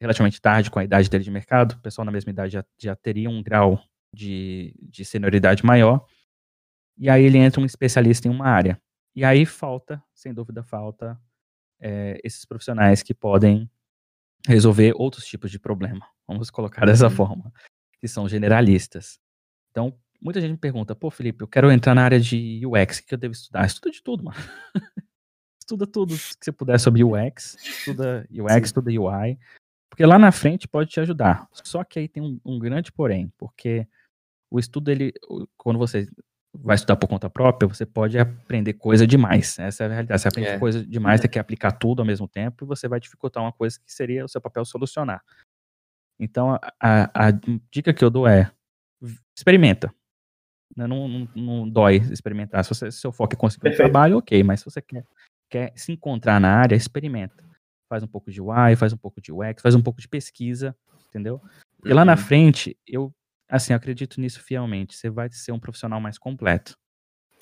C: relativamente tarde com a idade dele de mercado, o pessoal na mesma idade já, já teria um grau de, de senioridade maior, e aí ele entra um especialista em uma área. E aí falta, sem dúvida, falta é, esses profissionais que podem resolver outros tipos de problema. Vamos colocar dessa uhum. forma, que são generalistas. Então, muita gente me pergunta, pô, Felipe, eu quero entrar na área de UX, o que eu devo estudar? Estuda de tudo, mano. estuda tudo que você puder sobre UX, estuda UX, Sim. estuda UI, porque lá na frente pode te ajudar. Só que aí tem um, um grande porém, porque o estudo, ele, quando você vai estudar por conta própria, você pode aprender coisa demais. Essa é a realidade. Você aprende é. coisa demais, é. você quer aplicar tudo ao mesmo tempo, e você vai dificultar uma coisa que seria o seu papel solucionar. Então, a, a, a dica que eu dou é, experimenta. Né, não, não, não, dói experimentar. Se, você, se seu foco é conseguir um trabalho, ok. Mas se você quer, quer se encontrar na área, experimenta. Faz um pouco de UI, faz um pouco de UX, faz um pouco de pesquisa, entendeu? E uhum. lá na uhum. frente, eu assim, eu acredito nisso fielmente. Você vai ser um profissional mais completo.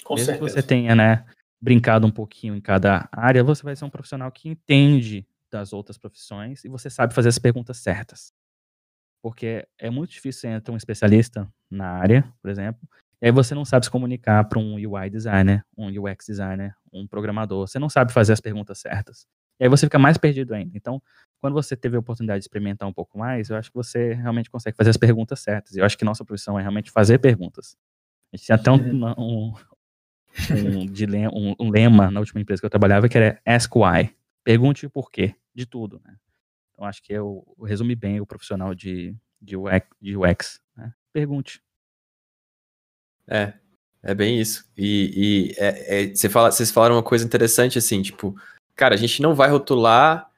C: Com Mesmo certeza. que você tenha, né, brincado um pouquinho em cada área, você vai ser um profissional que entende das outras profissões e você sabe fazer as perguntas certas. Porque é muito difícil você entrar um especialista na área, por exemplo, e aí você não sabe se comunicar para um UI designer, um UX designer, um programador. Você não sabe fazer as perguntas certas. E aí você fica mais perdido ainda. Então, quando você teve a oportunidade de experimentar um pouco mais, eu acho que você realmente consegue fazer as perguntas certas. E eu acho que nossa profissão é realmente fazer perguntas. A gente tinha até um, um, um, dilema, um, um lema na última empresa que eu trabalhava que era Ask Why. Pergunte o porquê de tudo. Né? Então, acho que eu, eu resumi bem o profissional de, de UX. De UX né? Pergunte.
A: É, é bem isso. E, e é, é, você fala, vocês falaram uma coisa interessante, assim, tipo, cara, a gente não vai rotular,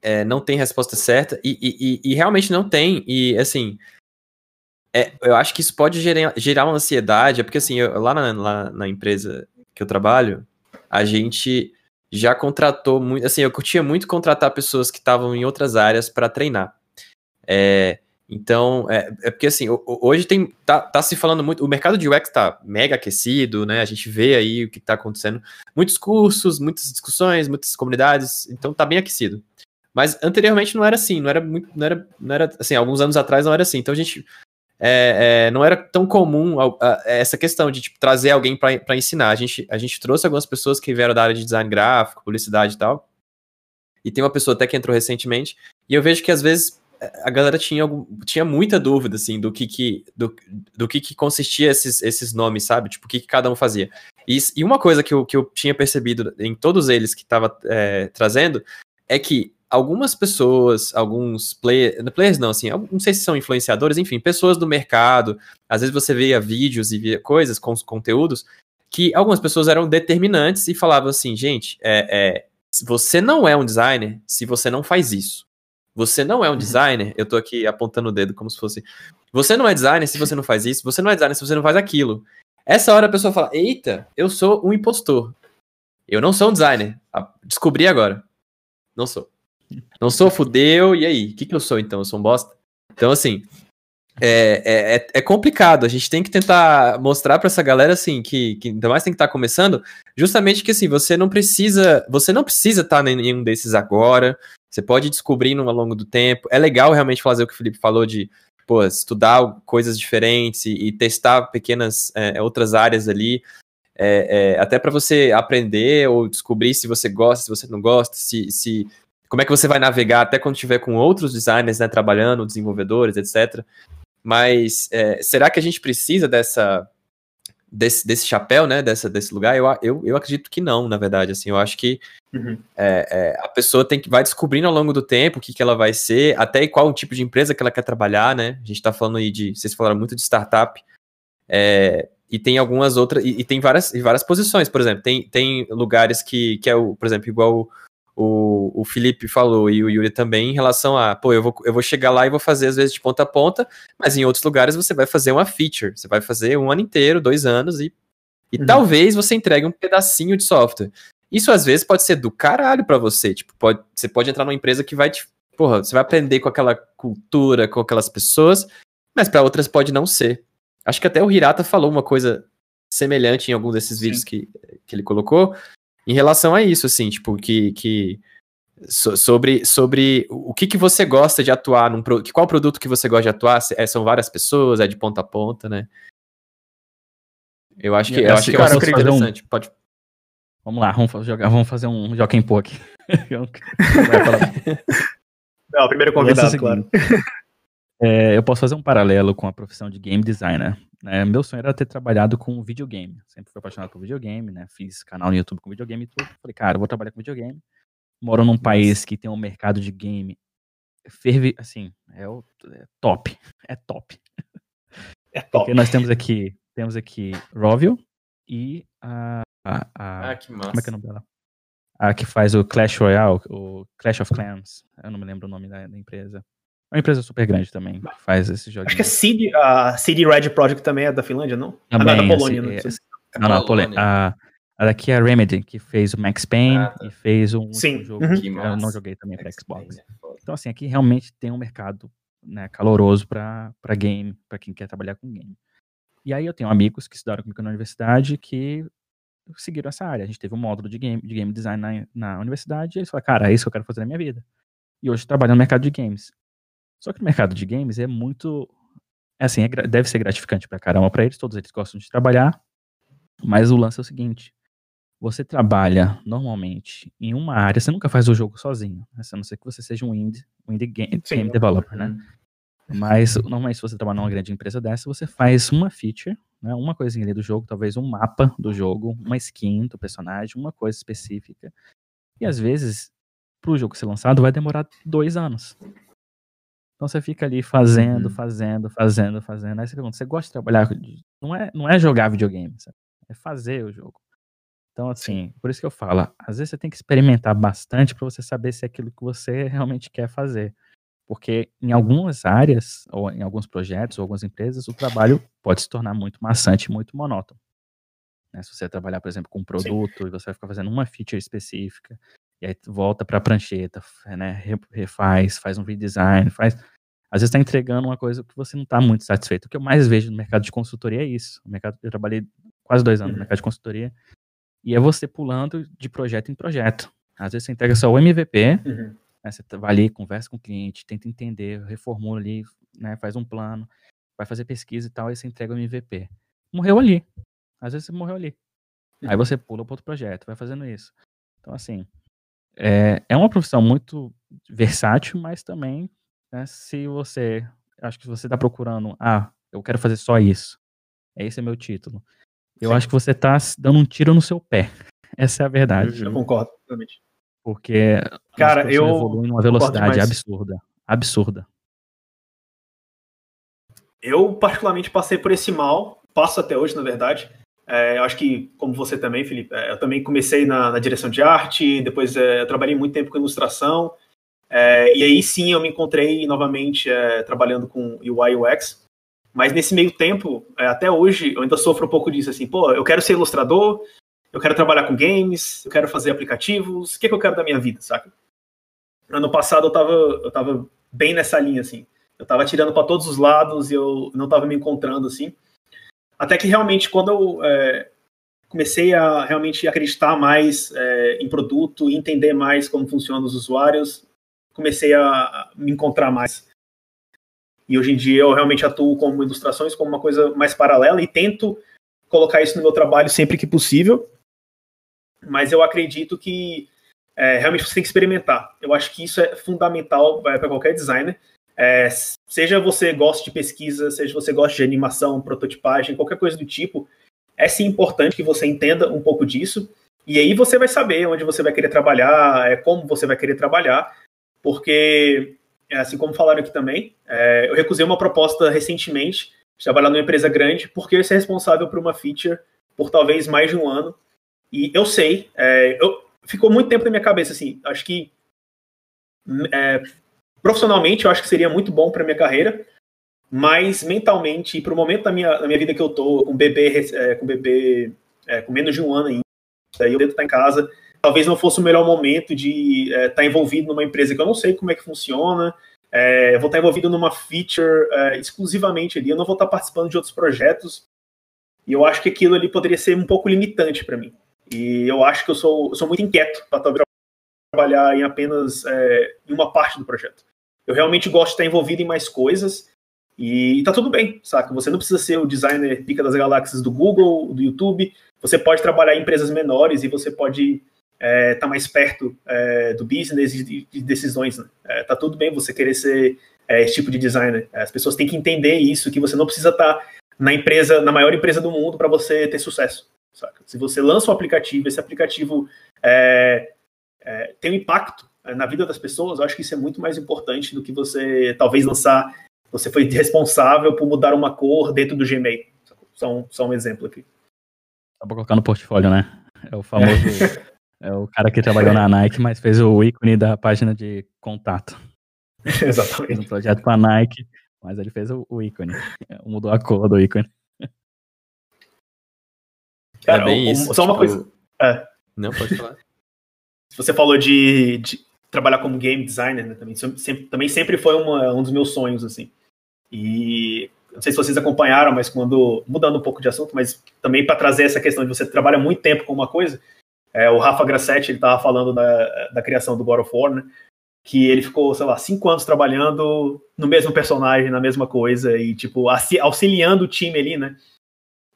A: é, não tem resposta certa, e, e, e, realmente não tem. E, assim, é, eu acho que isso pode gerar, gerar uma ansiedade, é porque, assim, eu, lá, na, lá na empresa que eu trabalho, a gente já contratou muito, assim, eu curtia muito contratar pessoas que estavam em outras áreas para treinar. É, então, é, é porque assim, hoje tem, tá, tá, se falando muito, o mercado de UX tá mega aquecido, né? A gente vê aí o que tá acontecendo. Muitos cursos, muitas discussões, muitas comunidades, então tá bem aquecido. Mas anteriormente não era assim, não era muito, não era, não era assim, alguns anos atrás não era assim. Então a gente é, é, não era tão comum a, a, essa questão de tipo, trazer alguém para ensinar. A gente, a gente trouxe algumas pessoas que vieram da área de design gráfico, publicidade e tal. E tem uma pessoa até que entrou recentemente. E eu vejo que às vezes a galera tinha, tinha muita dúvida, assim, do que que, do, do que, que consistia esses, esses nomes, sabe? Tipo, o que, que cada um fazia. E, e, uma coisa que eu, que eu tinha percebido em todos eles que estava é, trazendo é que algumas pessoas, alguns players, players não, assim, não sei se são influenciadores, enfim, pessoas do mercado, às vezes você via vídeos e via coisas com os conteúdos, que algumas pessoas eram determinantes e falavam assim, gente, é, é, você não é um designer se você não faz isso. Você não é um uhum. designer, eu tô aqui apontando o dedo como se fosse. Você não é designer se você não faz isso, você não é designer se você não faz aquilo. Essa hora a pessoa fala: Eita, eu sou um impostor. Eu não sou um designer. Descobri agora. Não sou. Não sou, fudeu, e aí? O que, que eu sou então? Eu sou um bosta? Então, assim, é, é, é, é complicado. A gente tem que tentar mostrar para essa galera, assim, que, que ainda mais tem que estar tá começando, justamente que, assim, você não precisa, você não precisa estar tá em nenhum desses agora, você pode ir descobrindo ao longo do tempo. É legal realmente fazer o que o Felipe falou de pô, estudar coisas diferentes e, e testar pequenas é, outras áreas ali. É, é, até para você aprender ou descobrir se você gosta, se você não gosta, se, se como é que você vai navegar até quando estiver com outros designers né, trabalhando, desenvolvedores, etc. Mas é, será que a gente precisa dessa desse, desse chapéu, né, dessa, desse lugar, eu, eu, eu acredito que não, na verdade, assim, eu acho que uhum. é, é, a pessoa tem que, vai descobrindo ao longo do tempo o que, que ela vai ser, até qual o tipo de empresa que ela quer trabalhar, né, a gente tá falando aí de, vocês falaram muito de startup, é, e tem algumas outras, e, e, tem várias, várias posições, por exemplo, tem, tem lugares que, que é, o, por exemplo, igual o, o Felipe falou e o Yuri também em relação a, pô, eu vou, eu vou chegar lá e vou fazer às vezes de ponta a ponta, mas em outros lugares você vai fazer uma feature, você vai fazer um ano inteiro, dois anos e, e uhum. talvez você entregue um pedacinho de software. Isso às vezes pode ser do caralho para você, tipo, pode, você pode entrar numa empresa que vai te, porra, você vai aprender com aquela cultura, com aquelas pessoas, mas para outras pode não ser. Acho que até o Hirata falou uma coisa semelhante em algum desses Sim. vídeos que, que ele colocou, em relação a isso, assim, tipo, que, que so, sobre, sobre o que, que você gosta de atuar, num, que, qual produto que você gosta de atuar, é, são várias pessoas, é de ponta a ponta, né? Eu acho que, eu acho que cara, é interessante. Um... Pode...
C: Vamos lá, vamos jogar, vamos fazer um Joaquim Pô aqui.
B: Não, primeiro convidado, claro.
C: É, eu posso fazer um paralelo com a profissão de game designer. Né? Meu sonho era ter trabalhado com videogame. Sempre fui apaixonado por videogame, né? Fiz canal no YouTube com videogame e tudo. Falei, cara, vou trabalhar com videogame. Moro num país que tem um mercado de game ferve, assim, é, o, é top. É top. É top. Porque nós temos aqui, temos aqui Rovio e a, a, a
A: ah, que massa.
C: como é que é o nome dela? A que faz o Clash Royale, o Clash of Clans. Eu não me lembro o nome da, da empresa. É uma empresa super grande também, que faz esse jogo.
B: Acho que a CD, a CD Red Project também é da Finlândia, não?
C: Também,
B: ah,
C: da Polônia, assim, não, não, não, Polônia. A, a daqui é a Remedy, que fez o Max Payne ah, tá. e fez um
B: Sim.
C: jogo uhum. que eu não joguei também para Xbox. É então, assim, aqui realmente tem um mercado né, caloroso para game, para quem quer trabalhar com game. E aí eu tenho amigos que estudaram comigo na universidade que seguiram essa área. A gente teve um módulo de game, de game design na, na universidade e eles falaram, cara, é isso que eu quero fazer na minha vida. E hoje trabalho no mercado de games. Só que o mercado de games é muito. É assim, é, deve ser gratificante pra caramba pra eles, todos eles gostam de trabalhar. Mas o lance é o seguinte: você trabalha normalmente em uma área, você nunca faz o jogo sozinho, né? a não ser que você seja um indie, um indie game, game developer, né? Mas normalmente, se você trabalha numa grande empresa dessa, você faz uma feature, né, uma coisinha ali do jogo, talvez um mapa do jogo, uma skin do personagem, uma coisa específica. E às vezes, para o jogo ser lançado, vai demorar dois anos. Então você fica ali fazendo, uhum. fazendo, fazendo, fazendo. Aí você pergunta, você gosta de trabalhar? Não é, não é jogar videogame, sabe? é fazer o jogo. Então, assim, por isso que eu falo, às vezes você tem que experimentar bastante para você saber se é aquilo que você realmente quer fazer. Porque em algumas áreas, ou em alguns projetos, ou algumas empresas, o trabalho pode se tornar muito maçante, muito monótono. Né? Se você trabalhar, por exemplo, com um produto Sim. e você vai ficar fazendo uma feature específica, e aí volta para a prancheta, né? refaz, faz um redesign, faz às vezes está entregando uma coisa que você não está muito satisfeito. O que eu mais vejo no mercado de consultoria é isso. O mercado, eu trabalhei quase dois anos no uhum. mercado de consultoria, e é você pulando de projeto em projeto. Às vezes você entrega só o MVP, uhum. né, você vai ali, conversa com o cliente, tenta entender, reformula ali, né, faz um plano, vai fazer pesquisa e tal, aí você entrega o MVP. Morreu ali. Às vezes você morreu ali. Uhum. Aí você pula para outro projeto, vai fazendo isso. Então, assim, é, é uma profissão muito versátil, mas também né? Se você, acho que você está procurando, ah, eu quero fazer só isso, esse é meu título. Eu Sim. acho que você está dando um tiro no seu pé. Essa é a verdade.
B: Eu concordo, totalmente.
C: Porque
B: cara, eu
C: evolui numa velocidade absurda, absurda.
B: Eu particularmente passei por esse mal, passo até hoje, na verdade. É, eu acho que, como você também, Felipe, é, eu também comecei na, na direção de arte, depois é, eu trabalhei muito tempo com ilustração, é, e aí sim eu me encontrei novamente trabalhando com UI UX. Mas nesse meio tempo, até hoje, eu ainda sofro um pouco disso, assim, pô, eu quero ser ilustrador, eu quero trabalhar com games, eu quero fazer aplicativos, o que, é que eu quero da minha vida, saca? Ano passado eu tava, eu tava bem nessa linha, assim. Eu tava tirando para todos os lados e eu não tava me encontrando, assim. Até que realmente, quando eu é, comecei a realmente acreditar mais é, em produto, entender mais como funcionam os usuários, comecei a me encontrar mais. E hoje em dia eu realmente atuo como ilustrações, como uma coisa mais paralela e tento colocar isso no meu trabalho sempre que possível. Mas eu acredito que é, realmente você tem que experimentar. Eu acho que isso é fundamental para qualquer designer. É, seja você goste de pesquisa, seja você goste de animação, prototipagem, qualquer coisa do tipo, é sim importante que você entenda um pouco disso. E aí você vai saber onde você vai querer trabalhar, é, como você vai querer trabalhar porque, é, assim como falaram aqui também, é, eu recusei uma proposta recentemente de trabalhar numa empresa grande, porque eu ia ser responsável por uma feature por talvez mais de um ano. E eu sei, é, eu, ficou muito tempo na minha cabeça, assim, acho que é, profissionalmente eu acho que seria muito bom para minha carreira, mas mentalmente, para o momento da minha, da minha vida que eu tô, com bebê, é, com bebê é, com menos de um ano ainda, aí eu devo estar em casa, talvez não fosse o melhor momento de estar é, tá envolvido numa empresa que eu não sei como é que funciona. É, vou estar tá envolvido numa feature é, exclusivamente ali, eu não vou estar tá participando de outros projetos. E eu acho que aquilo ali poderia ser um pouco limitante para mim. E eu acho que eu sou, eu sou muito inquieto para trabalhar em apenas é, em uma parte do projeto. Eu realmente gosto de estar envolvido em mais coisas. E tá tudo bem, saca? Você não precisa ser o designer pica das galáxias do Google, do YouTube. Você pode trabalhar em empresas menores e você pode está é, tá mais perto é, do business e de, de decisões. Né? É, tá tudo bem você querer ser é, esse tipo de designer. As pessoas têm que entender isso, que você não precisa estar tá na empresa, na maior empresa do mundo para você ter sucesso. Saca? Se você lança um aplicativo, esse aplicativo é, é, tem um impacto é, na vida das pessoas, eu acho que isso é muito mais importante do que você talvez lançar. Você foi responsável por mudar uma cor dentro do Gmail. Só um, só um exemplo aqui.
C: Só pra colocar no portfólio, né? É o famoso. é o cara que trabalhou na Nike, mas fez o ícone da página de contato.
B: Exatamente. Fez
C: um projeto pra Nike, mas ele fez o, o ícone. Mudou a cor do ícone.
B: Cara, é bem isso. Só tipo... uma coisa. É.
A: Não, pode falar.
B: Você falou de, de trabalhar como game designer, né? Também sempre, também sempre foi uma, um dos meus sonhos, assim. E não sei se vocês acompanharam, mas quando. Mudando um pouco de assunto, mas também para trazer essa questão de você trabalha muito tempo com uma coisa. É, o Rafa Grassetti, ele estava falando da, da criação do God of War, né? Que ele ficou, sei lá, cinco anos trabalhando no mesmo personagem, na mesma coisa, e, tipo, auxiliando o time ali, né?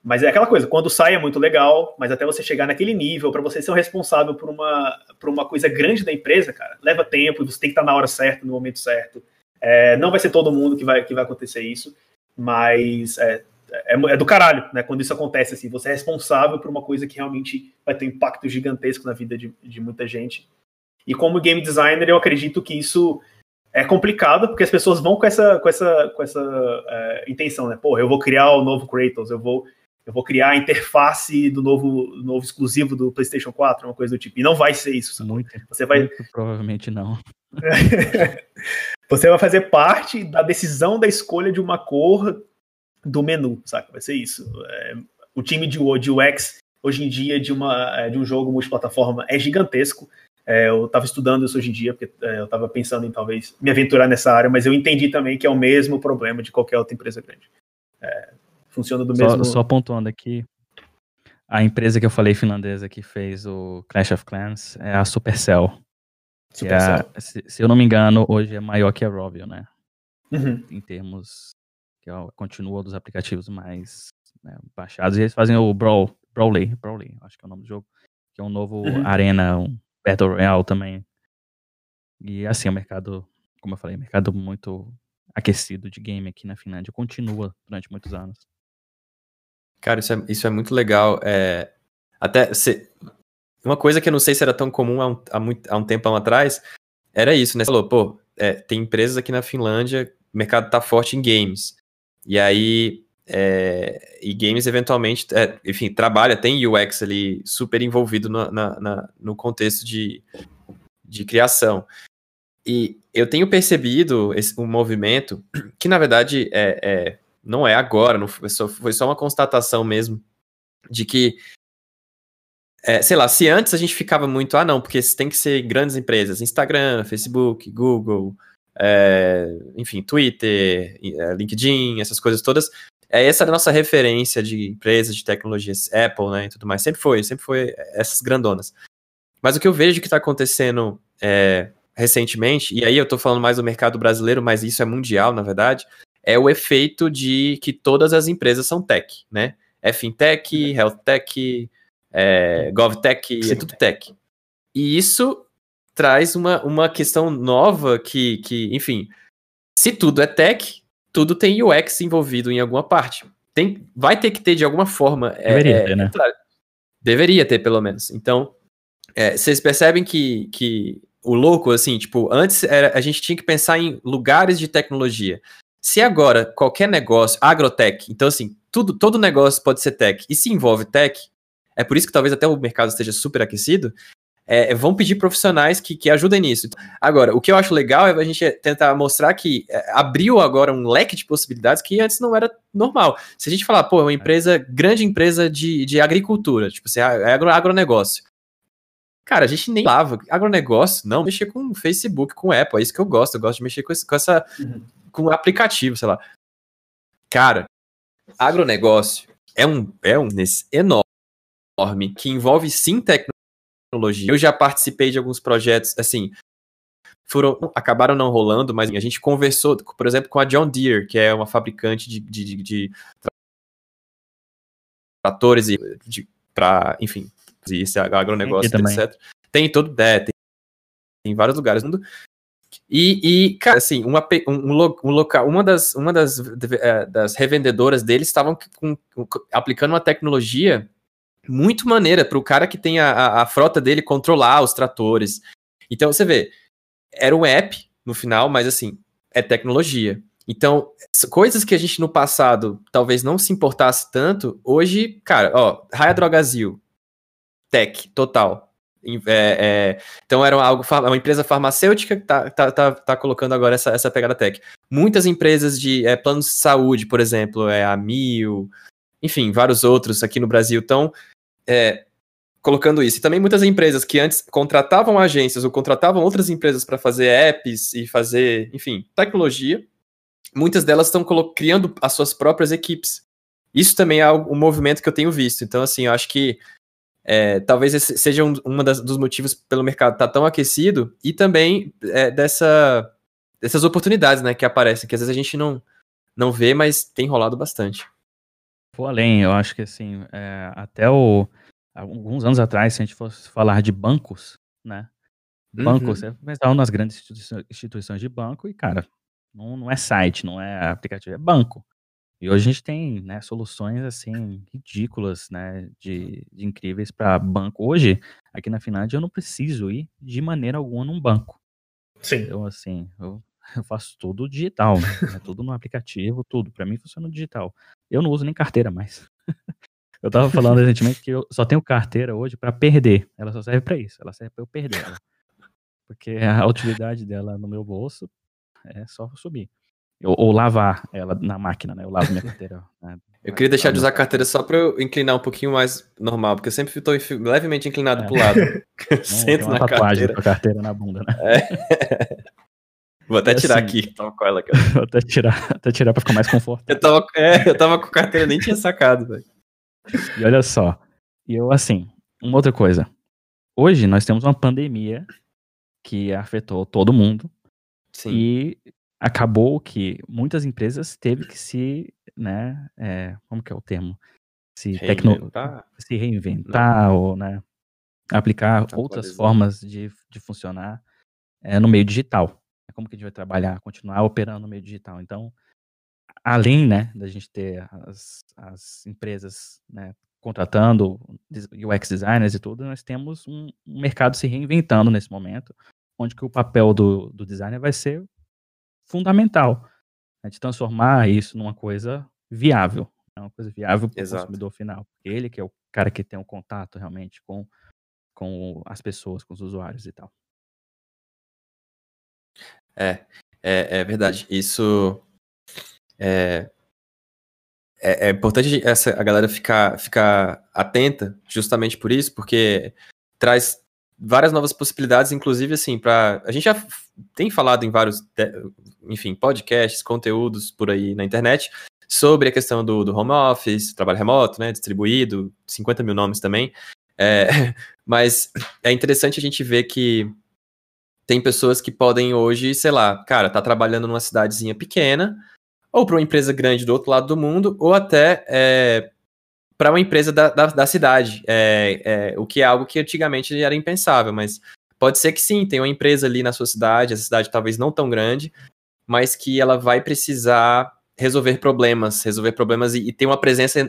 B: Mas é aquela coisa, quando sai é muito legal, mas até você chegar naquele nível, para você ser o responsável por uma, por uma coisa grande da empresa, cara, leva tempo, você tem que estar na hora certa, no momento certo. É, não vai ser todo mundo que vai, que vai acontecer isso, mas é, é, é, do caralho, né? Quando isso acontece, assim, você é responsável por uma coisa que realmente vai ter um impacto gigantesco na vida de, de muita gente. E como game designer, eu acredito que isso é complicado, porque as pessoas vão com essa, com essa, com essa é, intenção, né? Pô, eu vou criar o novo Kratos, eu vou eu vou criar a interface do novo, novo exclusivo do PlayStation 4, uma coisa do tipo. E não vai ser isso.
C: Muito, você vai... Muito provavelmente não.
B: você vai fazer parte da decisão da escolha de uma cor do menu, saca? Vai ser isso. É, o time de, de UX, hoje em dia, de, uma, é, de um jogo multiplataforma é gigantesco. É, eu estava estudando isso hoje em dia, porque é, eu estava pensando em talvez me aventurar nessa área, mas eu entendi também que é o mesmo problema de qualquer outra empresa grande. É, funciona do
C: só,
B: mesmo.
C: Só pontuando aqui, a empresa que eu falei finlandesa que fez o Clash of Clans é a Supercell. Supercell. É, se, se, eu não me engano, hoje é maior que a Rovio, né? Uhum. Em termos que é, continua dos aplicativos mais né, baixados. E eles fazem o Brawl, Brawley, Brawley, acho que é o nome do jogo, que é um novo uhum. arena, um Battle Royale também. E assim, o mercado, como eu falei, mercado muito aquecido de game aqui na Finlândia continua durante muitos anos.
A: Cara, isso é, isso é muito legal. É, até se, uma coisa que eu não sei se era tão comum há um, há muito, há um tempo atrás era isso, né? Você falou, pô, é, tem empresas aqui na Finlândia, o mercado tá forte em games. E aí, é, e games eventualmente, é, enfim, trabalha, tem UX ali super envolvido no, na, na, no contexto de, de criação. E eu tenho percebido esse, um movimento que, na verdade, é, é não é agora, não foi só, foi só uma constatação mesmo de que, é, sei lá, se antes a gente ficava muito, ah, não, porque tem que ser grandes empresas, Instagram, Facebook, Google, é, enfim, Twitter, é, LinkedIn, essas coisas todas, é essa a nossa referência de empresas de tecnologias, Apple, né, e tudo mais, sempre foi, sempre foi essas grandonas. Mas o que eu vejo que está acontecendo é, recentemente, e aí eu estou falando mais do mercado brasileiro, mas isso é mundial, na verdade, é o efeito de que todas as empresas são tech, né? É fintech, health tech, é, govtech, é tudo tech. E isso traz uma, uma questão nova que, que, enfim, se tudo é tech, tudo tem UX envolvido em alguma parte. Tem, vai ter que ter de alguma forma.
C: É, deveria é, ter, né?
A: Deveria ter, pelo menos. Então, é, vocês percebem que, que o louco, assim, tipo, antes era, a gente tinha que pensar em lugares de tecnologia. Se agora qualquer negócio, agrotech, então assim, tudo, todo negócio pode ser tech e se envolve tech, é por isso que talvez até o mercado esteja super aquecido, é, vão pedir profissionais que, que ajudem nisso. Agora, o que eu acho legal é a gente tentar mostrar que é, abriu agora um leque de possibilidades que antes não era normal. Se a gente falar, pô, é uma empresa, grande empresa de, de agricultura, tipo assim, é agro, agronegócio. Cara, a gente nem falava agronegócio, não, mexer com Facebook, com Apple, é isso que eu gosto, eu gosto de mexer com, esse, com essa, uhum. Com aplicativo, sei lá. Cara, agronegócio é um, é um enorme, que envolve sim tecnologia. Eu já participei de alguns projetos, assim, foram, acabaram não rolando, mas a gente conversou, por exemplo, com a John Deere, que é uma fabricante de, de, de, de tratores e para, enfim, esse agronegócio, etc. Tem todo, é, tem, tem vários lugares no mundo. E, e, cara, assim, uma, um, um, local, uma das, uma das, é, das revendedoras deles estavam aplicando uma tecnologia muito maneira para o cara que tem a, a, frota dele controlar os tratores. Então, você vê, era um app no final, mas assim, é tecnologia. Então, coisas que a gente no passado talvez não se importasse tanto, hoje, cara, ó, Raia Drogazil, tech, total. É, é, então era algo, uma empresa farmacêutica que tá, tá, tá, tá, colocando agora essa, essa pegada tech. Muitas empresas de é, planos de saúde, por exemplo, é a Mil, enfim, vários outros aqui no Brasil estão é, colocando isso. E também muitas empresas que antes contratavam agências ou contratavam outras empresas para fazer apps e fazer, enfim, tecnologia, muitas delas estão criando as suas próprias equipes. Isso também é um movimento que eu tenho visto. Então, assim, eu acho que é, talvez esse seja um, um dos motivos pelo mercado estar tá tão aquecido e também é, dessa, dessas oportunidades né, que aparecem, que às vezes a gente não, não vê, mas tem rolado bastante.
C: Vou além, eu acho que assim, é, até o, alguns anos atrás, se a gente fosse falar de bancos, né? Bancos, uhum. você pensava nas grandes instituições de banco e, cara, não, não é site, não é aplicativo, é banco. E hoje a gente tem né, soluções assim ridículas, né, de, de incríveis para banco. Hoje, aqui na Finlândia, eu não preciso ir de maneira alguma num banco.
B: Sim.
C: Então, assim, eu, eu faço tudo digital, né? É tudo no aplicativo, tudo. Para mim funciona digital. Eu não uso nem carteira mais. eu tava falando recentemente que eu só tenho carteira hoje para perder. Ela só serve para isso. Ela serve para eu perder ela. Porque a utilidade dela no meu bolso é só subir. Ou, ou, lavar ela na máquina, né? Eu lavo minha carteira. Né?
A: Eu queria deixar de usar a carteira só pra eu inclinar um pouquinho mais normal, porque eu sempre estou levemente inclinado é. pro lado.
C: Sento na carteira. Com a carteira na bunda, né? É.
A: Vou até é tirar assim, aqui. Tava com ela,
C: cara. Vou até tirar, até tirar pra ficar mais confortável.
A: Eu tava, é, eu tava com a carteira, nem tinha sacado, velho.
C: E olha só. E eu, assim, uma outra coisa. Hoje nós temos uma pandemia que afetou todo mundo. Sim. E acabou que muitas empresas teve que se, né, é, como que é o termo? Se, reinventar, tecno, se reinventar ou, né, aplicar outras formas de, de funcionar é, no meio digital. É como que a gente vai trabalhar, continuar operando no meio digital. Então, além, né, da gente ter as, as empresas, né, contratando UX designers e tudo, nós temos um, um mercado se reinventando nesse momento, onde que o papel do, do designer vai ser fundamental. Né, de transformar isso numa coisa viável. Né, uma coisa viável para o consumidor final. Ele que é o cara que tem o um contato realmente com, com as pessoas, com os usuários e tal.
A: É, é, é verdade. Isso é, é, é, importante essa, a galera ficar, ficar atenta justamente por isso, porque traz várias novas possibilidades, inclusive assim, para a gente já tem falado em vários, enfim, podcasts, conteúdos por aí na internet sobre a questão do, do home office, trabalho remoto, né, distribuído, 50 mil nomes também. É, mas é interessante a gente ver que tem pessoas que podem hoje, sei lá, cara, tá trabalhando numa cidadezinha pequena, ou para uma empresa grande do outro lado do mundo, ou até é, para uma empresa da, da, da cidade, é, é, o que é algo que antigamente era impensável, mas pode ser que sim, tem uma empresa ali na sua cidade, a cidade talvez não tão grande, mas que ela vai precisar resolver problemas, resolver problemas e, e ter uma presença,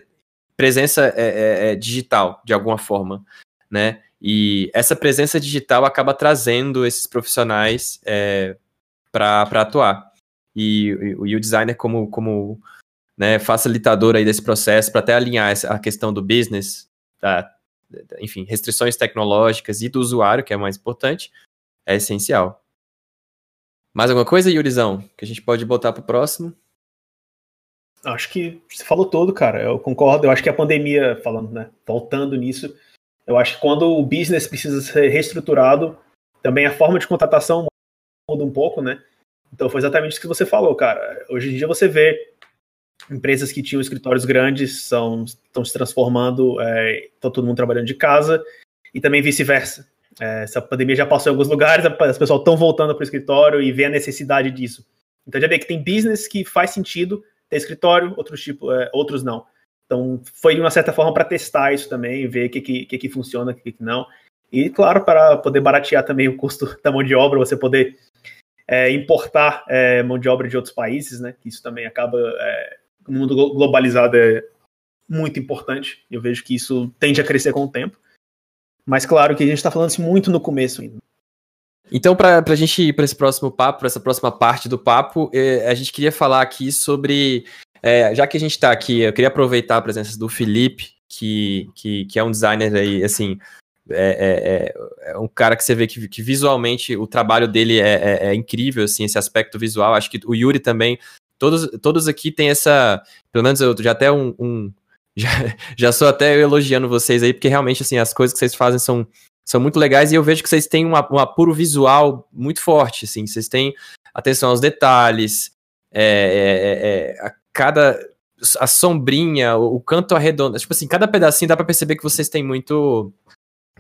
A: presença é, é, é digital, de alguma forma, né? E essa presença digital acaba trazendo esses profissionais é, para atuar. E, e, e, o designer como, como né, facilitador aí desse processo para até alinhar essa, a questão do business, da, enfim, restrições tecnológicas e do usuário, que é mais importante, é essencial. Mais alguma coisa, Yurizão, que a gente pode botar para o próximo?
B: Acho que você falou todo, cara. Eu concordo. Eu acho que a pandemia, falando, né, voltando nisso, eu acho que quando o business precisa ser reestruturado, também a forma de contratação muda um pouco, né? Então foi exatamente isso que você falou, cara. Hoje em dia você vê empresas que tinham escritórios grandes são, estão se transformando, é, estão todo mundo trabalhando de casa, e também vice-versa. É, essa pandemia já passou em alguns lugares, as pessoas estão voltando para o escritório e vê a necessidade disso. Então já vê que tem business que faz sentido ter escritório, outros, tipo, é, outros não. Então foi de uma certa forma para testar isso também, ver o que, que, que, que funciona, o que, que não. E claro, para poder baratear também o custo da mão de obra, você poder é, importar é, mão de obra de outros países, né? Isso também acaba, é, no mundo globalizado, é muito importante. Eu vejo que isso tende a crescer com o tempo. Mas claro que a gente está falando assim, muito no começo ainda.
A: Então, para a gente ir para esse próximo papo, para essa próxima parte do papo, é, a gente queria falar aqui sobre. É, já que a gente está aqui, eu queria aproveitar a presença do Felipe, que, que, que é um designer aí, assim, é, é, é, um cara que você vê que, que visualmente o trabalho dele é, é, é, incrível, assim, esse aspecto visual. Acho que o Yuri também, todos, todos aqui têm essa, pelo menos eu já até um, um já, já sou até elogiando vocês aí, porque realmente, assim, as coisas que vocês fazem são, são muito legais e eu vejo que vocês têm um, um apuro visual muito forte, assim, vocês têm atenção aos detalhes, é, a cada a sombrinha, o canto arredondo, tipo assim, cada pedacinho dá para perceber que vocês têm muito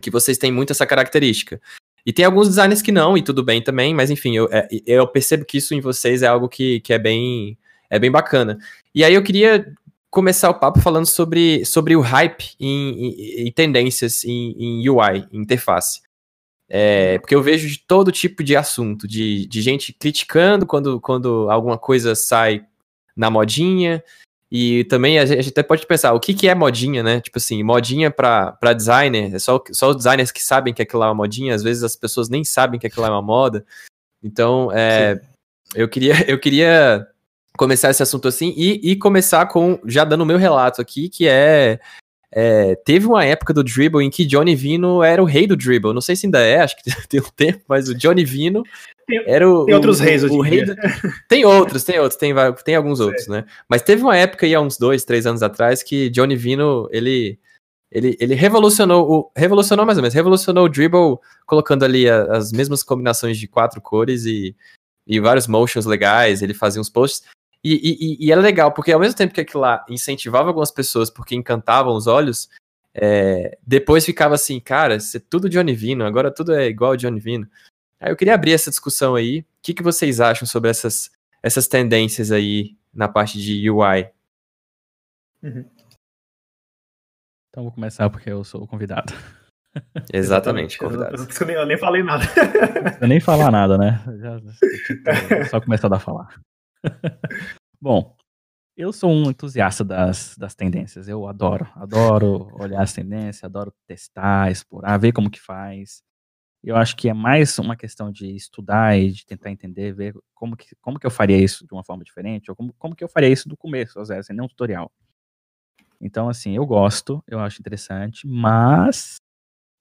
A: que vocês têm muito essa característica. E tem alguns designers que não, e tudo bem também, mas enfim, eu, é, eu percebo que isso em vocês é algo que, que é, bem, é bem bacana. E aí eu queria começar o papo falando sobre, sobre o hype em, tendências em, em, UI, em interface. É, porque eu vejo de todo tipo de assunto, de, de gente criticando quando, quando alguma coisa sai na modinha, e também a gente até pode pensar, o que, que é modinha, né? Tipo assim, modinha para designer, é só, só os designers que sabem que aquilo é uma modinha, às vezes as pessoas nem sabem que aquilo é uma moda. Então, é, eu, queria, eu queria começar esse assunto assim e, e começar com, já dando o meu relato aqui, que é, é, Teve uma época do dribble em que Johnny Vino era o rei do dribble. Não sei se ainda é, acho que tem um tempo, mas o Johnny Vino tem, era o,
B: tem outros o, reis hoje
A: o rei do... Tem outros, tem outros, tem, tem alguns outros, né? Mas teve uma época aí, há uns dois, três anos atrás, que Johnny Vino, ele, ele, ele revolucionou, o, revolucionou mais ou menos, revolucionou o dribble, colocando ali a, as mesmas combinações de quatro cores e, e vários motions legais, ele fazia uns posts. E, e, e era legal, porque ao mesmo tempo que aquilo lá incentivava algumas pessoas porque encantavam os olhos, é, depois ficava assim, cara, isso é tudo Johnny Vino, agora tudo é igual Johnny Vino. Aí eu queria abrir essa discussão aí. O que, que vocês acham sobre essas, essas tendências aí na parte de UI?
C: Uhum. Então vou começar porque eu sou o convidado.
A: Exatamente, convidado.
B: Eu, eu, eu, nem falei nada.
C: Eu nem falar nada, né? Já, só começar a falar. Bom, eu sou um entusiasta das, das tendências. Eu adoro, adoro olhar as tendências, adoro testar, explorar, ver como que faz. Eu acho que é mais uma questão de estudar e de tentar entender, ver como que, como que eu faria isso de uma forma diferente, ou como, como que eu faria isso do começo, às vezes, sem nenhum tutorial. Então, assim, eu gosto, eu acho interessante, mas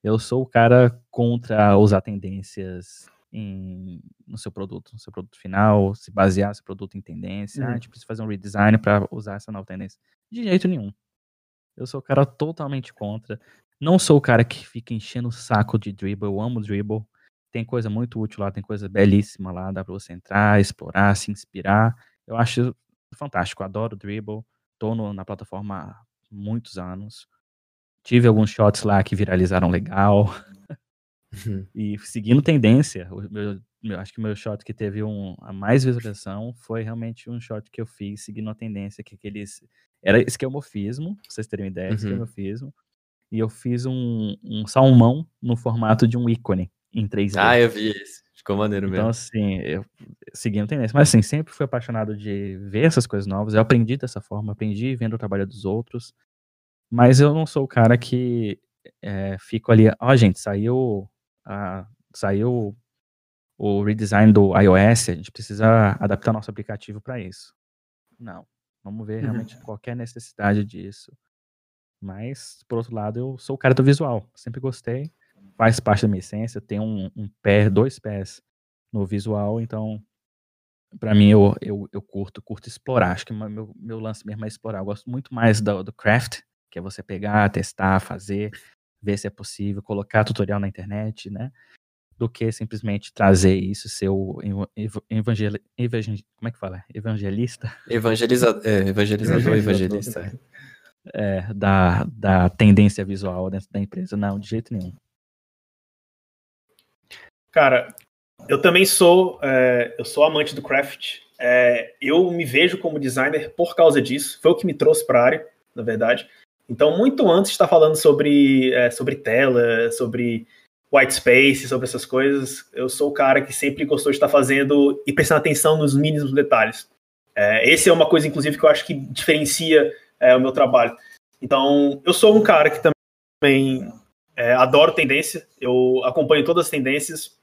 C: eu sou o cara contra usar tendências em, no seu produto, no seu produto final, se basear seu produto em tendência. Uhum. Ah, a gente precisa fazer um redesign para usar essa nova tendência. De jeito nenhum. Eu sou o cara totalmente contra. Não sou o cara que fica enchendo o saco de dribble, eu amo dribble. Tem coisa muito útil lá, tem coisa belíssima lá, dá pra você entrar, explorar, se inspirar. Eu acho fantástico, adoro dribble. Tô no, na plataforma há muitos anos. Tive alguns shots lá que viralizaram legal. Uhum. E seguindo tendência, meu, meu, acho que o meu shot que teve um, a mais visualização foi realmente um shot que eu fiz seguindo a tendência que aqueles. Era esquemorfismo, pra vocês terem uma ideia, uhum. esquemorfismo e eu fiz um, um salmão no formato de um ícone em 3D.
A: Ah, eu vi isso. Ficou maneiro
C: então,
A: mesmo.
C: Então, assim, eu segui tendência. Mas, assim, sempre fui apaixonado de ver essas coisas novas. Eu aprendi dessa forma, aprendi vendo o trabalho dos outros. Mas eu não sou o cara que é, fico ali. Ó, oh, gente, saiu, a, saiu o redesign do iOS, a gente precisa adaptar nosso aplicativo para isso. Não. Vamos ver uhum. realmente qualquer necessidade disso. Mas, por outro lado, eu sou o cara do visual. Sempre gostei. Faz parte da minha essência. Tenho um, um pé, dois pés no visual, então para mim eu, eu, eu curto, curto explorar. Acho que meu, meu lance mesmo é explorar. Eu gosto muito mais do, do craft, que é você pegar, testar, fazer, ver se é possível, colocar tutorial na internet, né? Do que simplesmente trazer isso, ser o evangel, evangel, como é que fala? Evangelista?
A: Evangeliza, é, evangelizador, evangelista
C: é, da, da tendência visual dentro da empresa. Não, de jeito nenhum.
B: Cara, eu também sou, é, eu sou amante do craft. É, eu me vejo como designer por causa disso. Foi o que me trouxe para a área, na verdade. Então, muito antes de estar falando sobre, é, sobre tela, sobre white space, sobre essas coisas. Eu sou o cara que sempre gostou de estar fazendo e prestando atenção nos mínimos detalhes. É, esse é uma coisa, inclusive, que eu acho que diferencia é, o meu trabalho. Então, eu sou um cara que também é, adoro tendência, eu acompanho todas as tendências,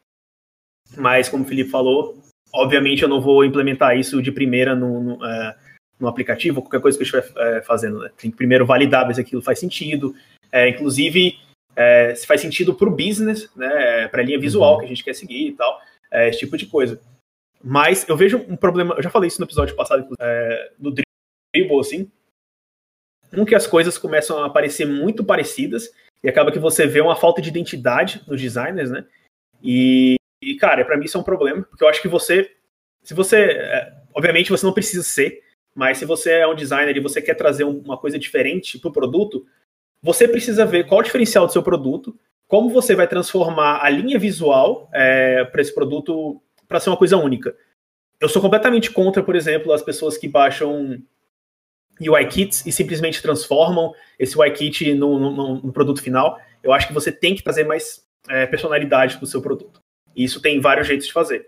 B: mas, como o Felipe falou, obviamente eu não vou implementar isso de primeira no, no, é, no aplicativo, qualquer coisa que eu estiver é, fazendo. Né? Tem que primeiro validar se aquilo faz sentido. É, inclusive, é, se faz sentido para o business, né, para a linha visual uhum. que a gente quer seguir e tal, é, esse tipo de coisa. Mas eu vejo um problema, eu já falei isso no episódio passado, é, no dribble, assim, um que as coisas começam a parecer muito parecidas e acaba que você vê uma falta de identidade nos designers, né? E, e cara, para mim isso é um problema, porque eu acho que você, se você, é, obviamente você não precisa ser, mas se você é um designer e você quer trazer uma coisa diferente para o produto, você precisa ver qual o diferencial do seu produto, como você vai transformar a linha visual é, para esse produto para ser uma coisa única. Eu sou completamente contra, por exemplo, as pessoas que baixam UI kits e simplesmente transformam esse UI kit no, no, no produto final. Eu acho que você tem que trazer mais é, personalidade para o seu produto. E isso tem vários jeitos de fazer.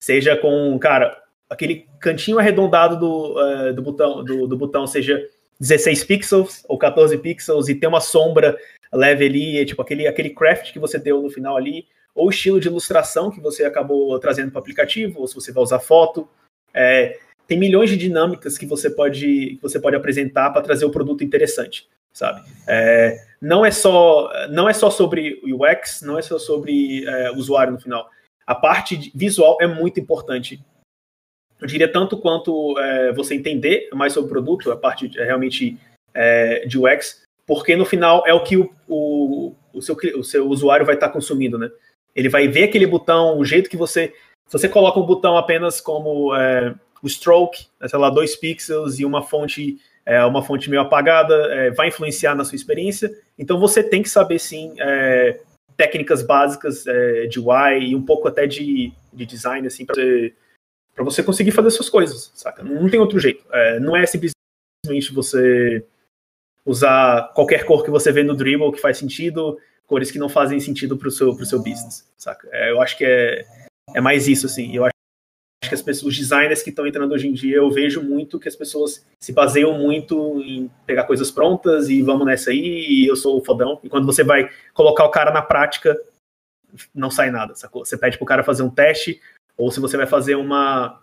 B: Seja com, cara, aquele cantinho arredondado do, uh, do, botão, do, do, botão seja 16 pixels ou 14 pixels e tem uma sombra leve ali, tipo aquele, aquele craft que você deu no final ali, ou estilo de ilustração que você acabou trazendo para o aplicativo, ou se você vai usar foto. É, tem milhões de dinâmicas que você pode, que você pode apresentar para trazer o produto interessante, sabe? É, não é só não é só sobre o UX, não é só sobre é, usuário no final. A parte visual é muito importante. Eu diria tanto quanto é, você entender mais sobre o produto, a parte é, realmente é, de UX, porque no final é o que o, o, o, seu, o seu usuário vai estar consumindo, né? Ele vai ver aquele botão, o jeito que você. Se você coloca um botão apenas como é, o stroke, né, sei lá, dois pixels e uma fonte, é, uma fonte meio apagada, é, vai influenciar na sua experiência. Então você tem que saber sim é, técnicas básicas é, de UI e um pouco até de, de design, assim, para você, você conseguir fazer suas coisas, saca? Não tem outro jeito. É, não é simplesmente você usar qualquer cor que você vê no Dribble que faz sentido cores que não fazem sentido pro seu, pro seu business, saca? É, eu acho que é, é mais isso, assim. Eu acho que as pessoas, os designers que estão entrando hoje em dia, eu vejo muito que as pessoas se baseiam muito em pegar coisas prontas e vamos nessa aí, e eu sou o fodão. E quando você vai colocar o cara na prática, não sai nada, sacou? Você pede pro cara fazer um teste, ou se você vai fazer uma,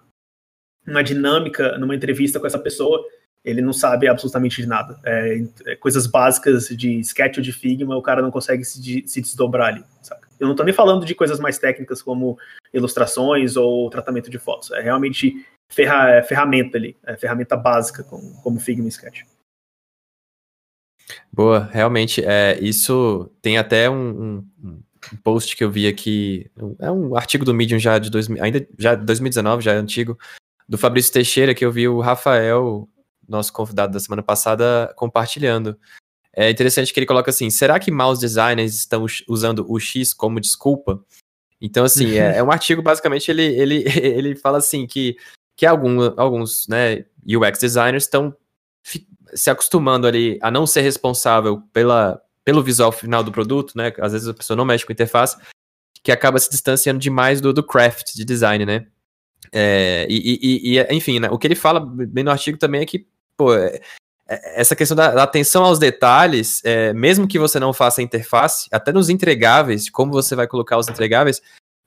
B: uma dinâmica numa entrevista com essa pessoa, ele não sabe absolutamente de nada. É, é, coisas básicas de sketch ou de Figma, o cara não consegue se, se desdobrar ali, saca? Eu não estou nem falando de coisas mais técnicas como ilustrações ou tratamento de fotos. É realmente ferra, é ferramenta ali, é ferramenta básica como, como Figma e Sketch.
A: Boa, realmente, é, isso tem até um, um, um post que eu vi aqui, é um artigo do Medium já de 2000, ainda já 2019, já é antigo, do Fabrício Teixeira, que eu vi o Rafael nosso convidado da semana passada, compartilhando. É interessante que ele coloca assim: será que mouse designers estão usando o X como desculpa? Então, assim, é, é, um artigo, basicamente, ele, ele, ele fala assim que, que algum, alguns né, UX designers estão se acostumando ali a não ser responsável pela, pelo visual final do produto, né? Às vezes a pessoa não mexe com interface, que acaba se distanciando demais do, do craft de design, né? É, e, e, e, enfim, né, o que ele fala bem no artigo também é que pô, é, é, essa questão da, da, atenção aos detalhes, é, mesmo que você não faça a interface, até nos entregáveis, como você vai colocar os entregáveis,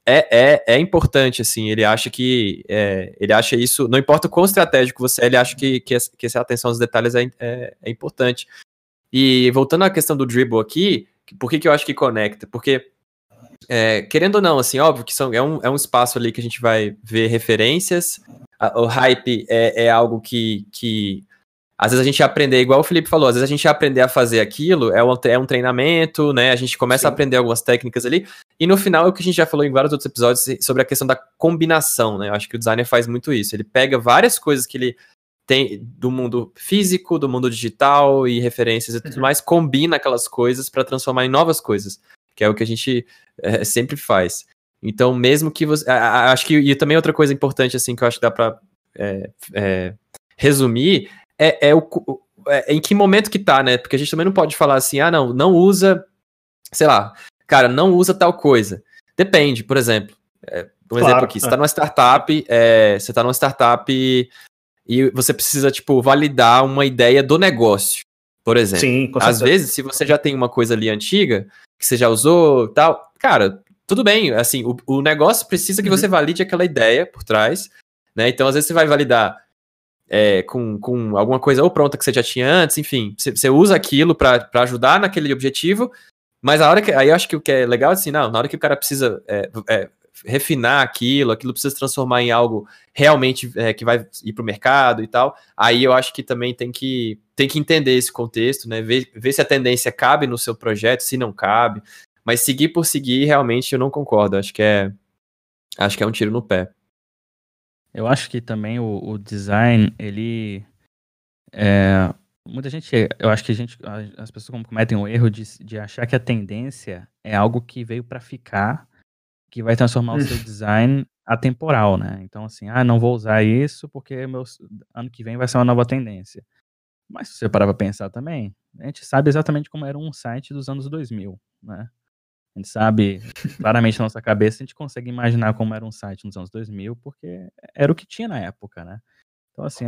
A: é, é, é importante, assim, ele acha que, é, ele acha isso, não importa o quão estratégico você é, ele acha que, que, que essa atenção aos detalhes é, é, é, importante. E voltando à questão do dribble aqui, por que, que eu acho que conecta? Porque, é, querendo ou não, assim, óbvio que são, é, um, é um espaço ali que a gente vai ver referências, a, o hype é, é algo que, que às vezes a gente aprender, igual o Felipe falou, às vezes a gente aprender a fazer aquilo, é um, é um treinamento, né? A gente começa Sim. a aprender algumas técnicas ali, e no final é o que a gente já falou em vários outros episódios sobre a questão da combinação, né? Eu acho que o designer faz muito isso. Ele pega várias coisas que ele tem do mundo físico, do mundo digital e referências e tudo uhum. mais, combina aquelas coisas para transformar em novas coisas, que é o que a gente é, sempre faz. Então, mesmo que você. acho que. E também outra coisa importante, assim, que eu acho que dá pra é, é, resumir é, é, o, é, em que momento que tá, né? Porque a gente também não pode falar assim, ah, não, não usa, sei lá, cara, não usa tal coisa. Depende, por exemplo. É, um claro, exemplo aqui, você está é. numa startup, é, você está numa startup e, você precisa, tipo, validar uma ideia do negócio, por exemplo. Sim, com Às vezes, se você já tem uma coisa ali antiga, que você já usou tal, cara, tudo bem, assim, o, o negócio precisa que uhum. você valide aquela ideia por trás, né? Então, às vezes você vai validar é, com, com alguma coisa ou pronta que você já tinha antes, enfim, você, você usa aquilo para ajudar naquele objetivo, mas a hora que. Aí eu acho que o que é legal, assim, não, na hora que o cara precisa é, é, refinar aquilo, aquilo precisa se transformar em algo realmente é, que vai ir para o mercado e tal, aí eu acho que também tem que, tem que entender esse contexto, né? Ver, ver se a tendência cabe no seu projeto, se não cabe. Mas seguir por seguir, realmente eu não concordo. Acho que é. Acho que é um tiro no pé.
C: Eu acho que também o, o design, ele. É, muita gente. Eu acho que gente, as pessoas cometem o erro de, de achar que a tendência é algo que veio para ficar, que vai transformar o seu design atemporal, né? Então, assim, ah, não vou usar isso porque meu, ano que vem vai ser uma nova tendência. Mas se você parar pra pensar também, a gente sabe exatamente como era um site dos anos 2000, né? A gente sabe, claramente na nossa cabeça, a gente consegue imaginar como era um site nos anos 2000, porque era o que tinha na época, né? Então, assim,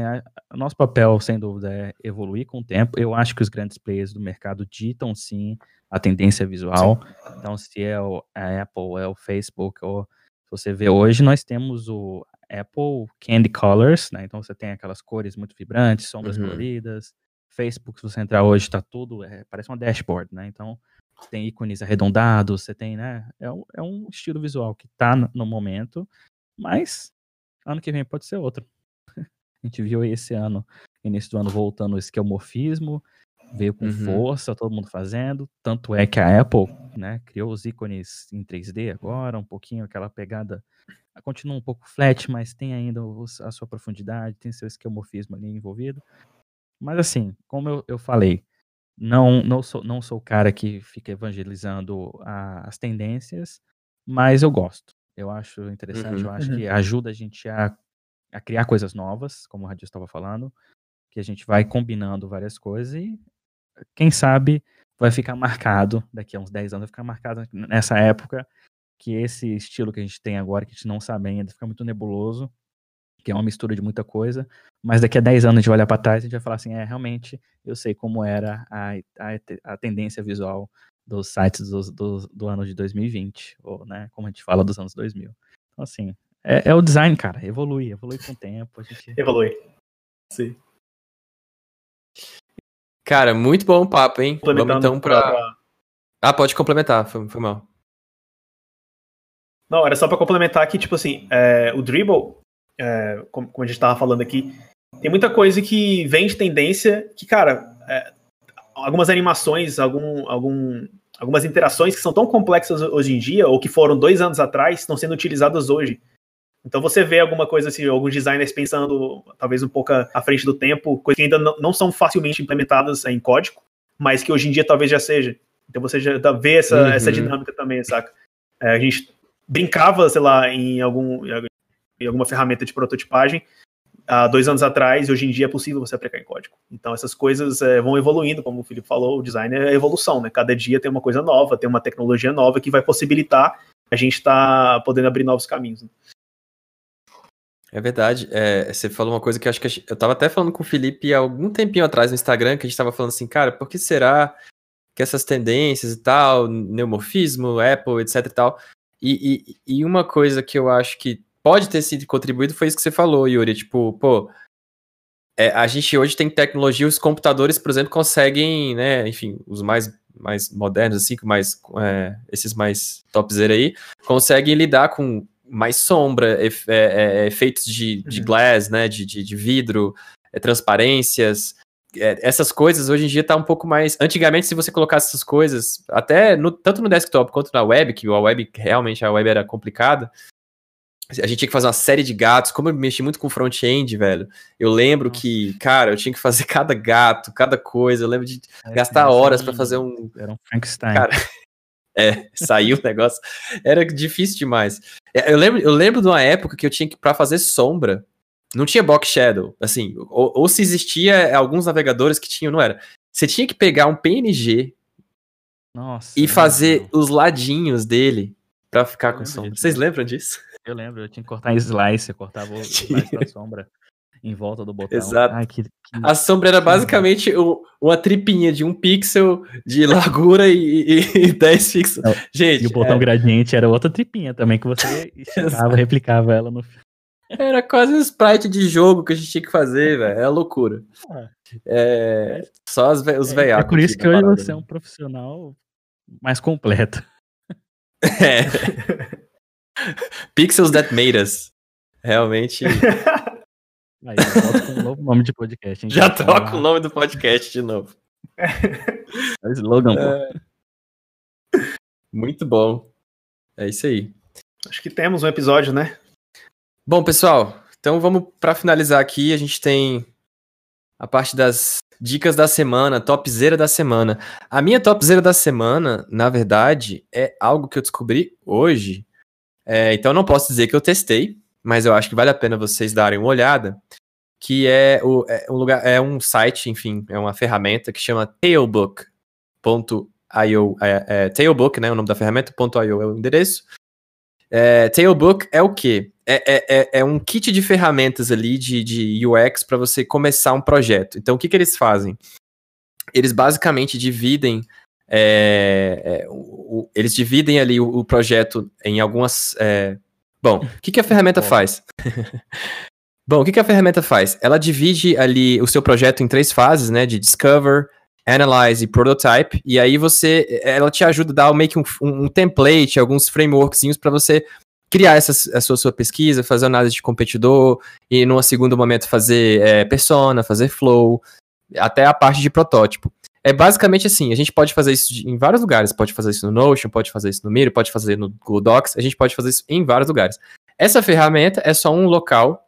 C: o nosso papel, sem dúvida, é evoluir com o tempo. Eu acho que os grandes players do mercado ditam, sim, a tendência visual. Sim. Então, se é o, a Apple, é o Facebook, ou se você vê hoje, nós temos o Apple Candy Colors, né? Então, você tem aquelas cores muito vibrantes, sombras uhum. coloridas. Facebook, se você entrar hoje, está tudo, é, parece uma dashboard, né? Então, tem ícones arredondados, você tem, né? É um, é um estilo visual que tá no momento, mas ano que vem pode ser outro. A gente viu aí esse ano, início do ano, voltando o esquemorfismo, veio com uhum. força, todo mundo fazendo. Tanto é que a Apple, né, criou os ícones em 3D agora, um pouquinho aquela pegada. Continua um pouco flat, mas tem ainda a sua profundidade, tem seu esquemorfismo ali envolvido. Mas assim, como eu, eu falei, não, não, sou, não sou o cara que fica evangelizando a, as tendências, mas eu gosto. Eu acho interessante, uhum, eu acho uhum. que ajuda a gente a, a criar coisas novas, como o Radis estava falando, que a gente vai combinando várias coisas e, quem sabe, vai ficar marcado, daqui a uns 10 anos, vai ficar marcado nessa época, que esse estilo que a gente tem agora, que a gente não sabe ainda, fica muito nebuloso, que é uma mistura de muita coisa, mas daqui a 10 anos a gente vai olhar para trás e a gente vai falar assim, é, realmente, eu sei como era a, a, a tendência visual dos sites do, do, do, ano de 2020, ou, né, como a gente fala dos anos 2000. Então, assim, é, é o design, cara, evolui, evolui com o tempo. A gente...
B: Evolui, sim.
A: Cara, muito bom o papo, hein? Vamos então pra... pra... Ah, pode complementar, foi, foi mal.
B: Não, era só para complementar que, tipo assim, é, o Dribble, é, como, como, a gente estava falando aqui, tem muita coisa que vem de tendência que, cara, é, algumas animações, algum, algum, algumas interações que são tão complexas hoje em dia, ou que foram dois anos atrás, estão sendo utilizadas hoje. Então você vê alguma coisa assim, alguns designers pensando talvez um pouco à frente do tempo, coisas que ainda não, são facilmente implementadas em código, mas que hoje em dia talvez já seja. Então você já vê essa, uhum. essa dinâmica também, saca? É, a gente brincava, sei lá, em algum em alguma ferramenta de prototipagem há dois anos atrás e hoje em dia é possível você aplicar em código. Então essas coisas é, vão evoluindo, como o Felipe falou, o design é evolução, né? Cada dia tem uma coisa nova, tem uma tecnologia nova que vai possibilitar a gente estar tá podendo abrir novos caminhos. Né?
A: É verdade. É, você falou uma coisa que eu acho que eu tava até falando com o Felipe há algum tempinho atrás no Instagram, que a gente tava falando assim, cara, por que será que essas tendências e tal, neomorfismo, Apple, etc e tal, e, e, e uma coisa que eu acho que pode ter sido contribuído foi isso que você falou, Yuri. Tipo, pô, é, a gente hoje tem tecnologia, os computadores, por exemplo, conseguem, né, enfim, os mais, mais modernos, assim, mais, é, esses mais topzera aí, conseguem lidar com mais sombra, é, é, efeitos de, de uhum. glass, né, de, de, de vidro, é, transparências, essas coisas hoje em dia tá um pouco mais. Antigamente, se você colocasse essas coisas, até no, tanto no desktop quanto na web, que a web realmente a web era complicada, a gente tinha que fazer uma série de gatos. Como eu mexi muito com front-end, velho, eu lembro que, cara, eu tinha que fazer cada gato, cada coisa. Eu lembro de é, gastar horas para fazer um.
C: Era um Frankenstein. Cara,
A: é, saiu o negócio. Era difícil demais. É, eu lembro, eu lembro de uma época que eu tinha que, para fazer sombra, não tinha box shadow, assim, ou, ou se existia alguns navegadores que tinham, não era. Você tinha que pegar um PNG
C: Nossa.
A: e fazer os ladinhos dele pra ficar
C: Eu
A: com sombra.
C: disso.
A: Vocês lembram disso?
C: Eu lembro, eu tinha que cortar em slice, eu cortava o slice da sombra em volta do botão.
A: Exato.
C: Ai, que, que-
A: A sombra era basicamente o- uma tripinha de um pixel de largura e, e, e 10 pixels.
C: Não,
A: Gente,
C: E o botão
A: é-
C: gradiente era outra tripinha também, que você esticava, replicava ela no
A: Era quase um sprite de jogo que a gente tinha que fazer, velho. É loucura.
C: Ah.
A: É, só os, ve- os
C: É,
A: veiacos.
C: é por isso
A: aqui
C: que hoje
A: parada,
C: você é
A: né?
C: um profissional mais completo.
A: É. Pixels that made us. Realmente.
C: Aí um novo nome de podcast. hein?
A: Já troca o nome do podcast de novo.
C: É o slogan, pô.
A: Muito bom. É isso aí.
B: Acho que temos um episódio, né?
A: Bom, pessoal, então vamos para finalizar aqui. A gente tem a parte das dicas da semana, topzera da semana. A minha topzera da semana, na verdade, é algo que eu descobri hoje. É, então eu não posso dizer que eu testei, mas eu acho que vale a pena vocês darem uma olhada. Que é, o, é um lugar, é um site, enfim, é uma ferramenta que chama tailbook.io. É, é, tailbook, né? O nome da ferramenta, .io é o endereço. É, Tailbook é o quê? É, é, é, é um kit de ferramentas ali de, de UX para você começar um projeto. Então, o que, que eles fazem? Eles basicamente dividem. é, é, o- o- eles dividem ali o, o projeto em algumas. é, Bom, o que, que a ferramenta faz? Bom, o que, que a ferramenta faz? Ela divide ali o seu projeto em três fases, né? De Discover, Analyze e Prototype. E aí você, ela te ajuda a dar meio que um, um template, alguns frameworkzinhos para você criar essa, a sua, sua pesquisa, fazer análise de competidor e num segundo momento fazer é, persona, fazer flow, até a parte de protótipo. É basicamente assim, a gente pode fazer isso em vários lugares, pode fazer isso no Notion, pode fazer isso no Miro, pode fazer no Google Docs, a gente pode fazer isso em vários lugares. Essa ferramenta é só um local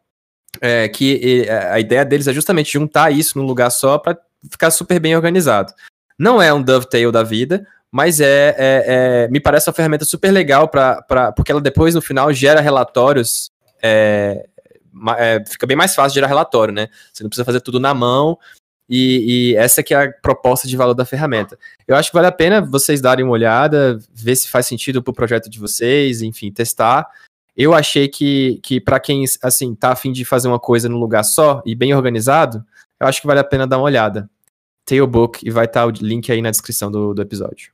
A: é, que e, a ideia deles é justamente juntar isso num lugar só para ficar super bem organizado. Não é um dovetail da vida, mas é, é- é- me parece uma ferramenta super legal para porque ela depois no final gera relatórios é, é, fica bem mais fácil gerar relatório, né? Você não precisa fazer tudo na mão e, e essa que é a proposta de valor da ferramenta. Eu acho que vale a pena vocês darem uma olhada, ver se faz sentido para o projeto de vocês, enfim, testar. Eu achei que, que para quem assim tá afim de fazer uma coisa num lugar só e bem organizado, eu acho que vale a pena dar uma olhada. Tailbook e vai estar o link aí na descrição do, do episódio.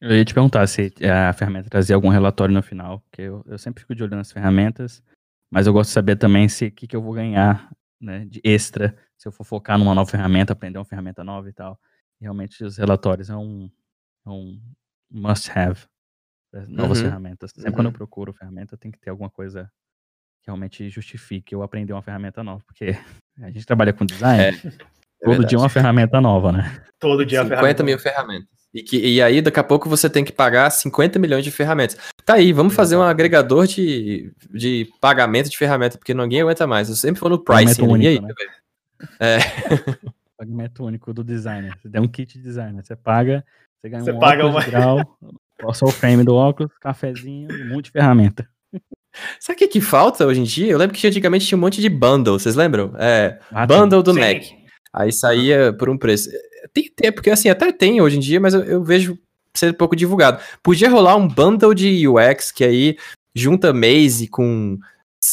C: Eu ia te perguntar se a ferramenta trazia algum relatório no final, porque eu, eu sempre fico de olho nas ferramentas, mas eu gosto de saber também se o que, que eu vou ganhar né, de extra se eu for focar numa nova ferramenta, aprender uma ferramenta nova e tal. Realmente os relatórios é um, é um must-have para novas
A: Uhum,
C: ferramentas. Sempre quando eu
A: uhum.
C: procuro ferramenta, tem que ter alguma coisa que realmente justifique eu aprender uma ferramenta nova, porque a gente trabalha com design, todo dia é uma ferramenta nova, né?
B: Todo dia a
A: 50
B: ferramenta.
A: mil ferramentas. E, que, e aí, daqui a pouco, você tem que pagar 50 milhões de ferramentas. Tá aí, vamos fazer um agregador de, de pagamento de ferramenta, porque ninguém aguenta mais. Eu sempre vou no pricing.
C: Pagamento
A: né? E aí,
C: único, né?
A: É.
C: Pagamento único do designer. Você der um kit de designer, você paga, você ganha
B: Você
C: um
B: paga
C: óculos de grau, só o frame do óculos, cafezinho e um monte de ferramenta.
A: Sabe o que, que falta hoje em dia? Eu lembro que antigamente tinha um monte de bundle, vocês lembram? É,
C: Ah,
A: bundle do
B: Sim.
A: Mac. Aí saía por um preço. Tem, tem porque assim, até tem hoje em dia, mas eu, eu vejo ser pouco divulgado. Podia rolar um bundle de UX que aí junta Maze com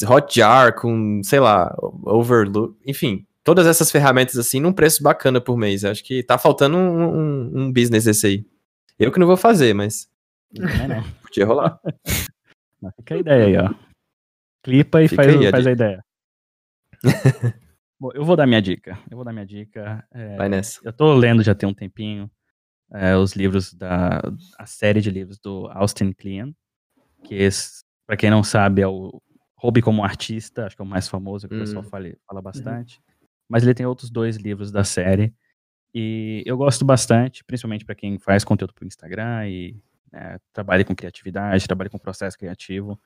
A: Hotjar, com, sei lá, Overlook, enfim, todas essas ferramentas assim num preço bacana por mês. Acho que tá faltando um, um, um business desse aí. Eu que não vou fazer, mas
C: Não é não.
A: podia rolar.
C: Fica a ideia aí, ó. Clipa e
A: Fica
C: faz,
A: aí
C: faz a ideia. Bom, eu vou dar minha dica. Eu vou dar minha dica. É,
A: Vai nessa.
C: eu tô lendo já tem um tempinho é, os livros da a série de livros do Austin Kleon, que para quem não sabe é o Hobby como Artista, acho que é o mais famoso que o pessoal
A: Hum.
C: fala, fala bastante. Mas ele tem outros dois livros da série e eu gosto bastante, principalmente para quem faz conteúdo para o Instagram e né, trabalha com criatividade, trabalha com processo criativo.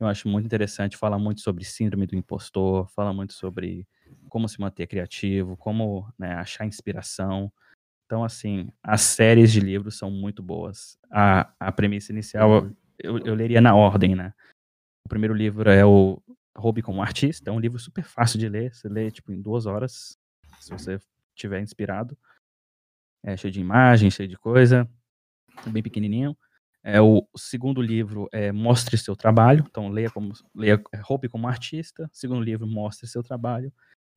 C: Eu acho muito interessante, fala muito sobre síndrome do impostor, fala muito sobre como se manter criativo, como né, achar inspiração. Então, assim, as séries de livros são muito boas. A, a premissa inicial, eu, eu leria na ordem, né? O primeiro livro é o Hobby como Artista, é um livro super fácil de ler, você lê, tipo, em duas horas, se você estiver inspirado. é cheio de imagens, cheio de coisa, bem pequenininho. É, o segundo livro é Mostre Seu Trabalho, então leia como leia Roube como Artista. Segundo livro, Mostre Seu Trabalho.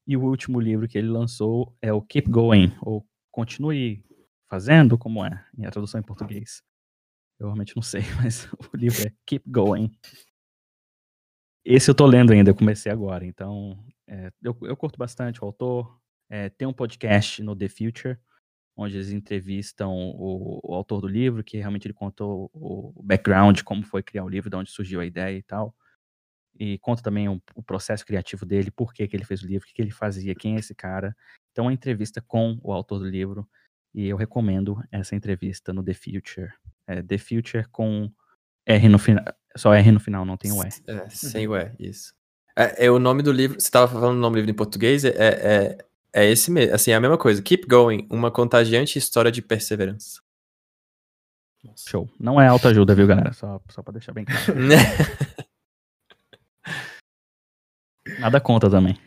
C: E o último livro que ele lançou é o Keep Going, ou Continue Fazendo, como é, em tradução em português. Eu realmente não sei, mas o livro é Keep Going. Esse eu tô lendo ainda, eu comecei agora, então é, eu, eu curto bastante o autor. É, tem um podcast no The Future, onde eles entrevistam o, o, autor do livro, que realmente ele contou o background, como foi criar o livro, de onde surgiu a ideia e tal. E conta também o, o processo criativo dele, por que, que ele fez o livro, o que, que ele fazia, quem é esse cara. Então, é uma entrevista com o autor do livro, e eu recomendo essa entrevista no The Future. É, The Future com R no final, só R no final, não tem o E.
A: É, sem o E, isso. É, é, o nome do livro, você estava falando o nome do livro em português, é, é, é esse mesmo, assim, é a mesma coisa. Keep Going, uma contagiante história de perseverança.
C: Show. Não é autoajuda, viu, galera? Só, só pra deixar bem claro. Nada conta também.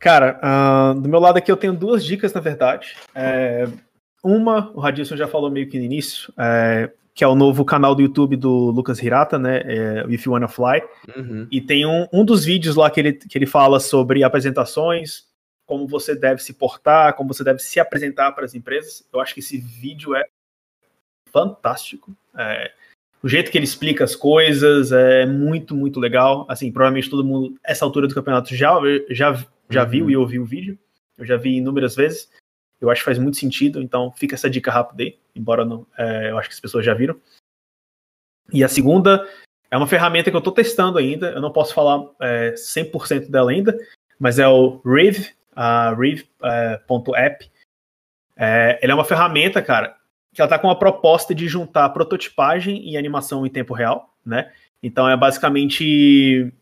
B: Cara, uh, do meu lado aqui eu tenho duas dicas, na verdade. É, uma, o Radisson já falou meio que no início, é, que é o novo canal do YouTube do Lucas Hirata, né? É, If You Wanna Fly. Uhum. E tem um, um dos vídeos lá que ele, que ele fala sobre apresentações, como você deve se portar, como você deve se apresentar para as empresas. Eu acho que esse vídeo é fantástico. É, o jeito que ele explica as coisas é muito, muito legal. Assim, provavelmente todo mundo, essa altura do campeonato, já, já, já uhum. viu e ouviu o vídeo. Eu já vi inúmeras vezes. Eu acho que faz muito sentido, então fica essa dica rápida aí, embora não, é, eu acho que as pessoas já viram. E a segunda é uma ferramenta que eu estou testando ainda, eu não posso falar é, 100% dela ainda, mas é o Riv, a Riv.app. É, ela é uma ferramenta, cara, que ela está com a proposta de juntar prototipagem e animação em tempo real, né? Então é basicamente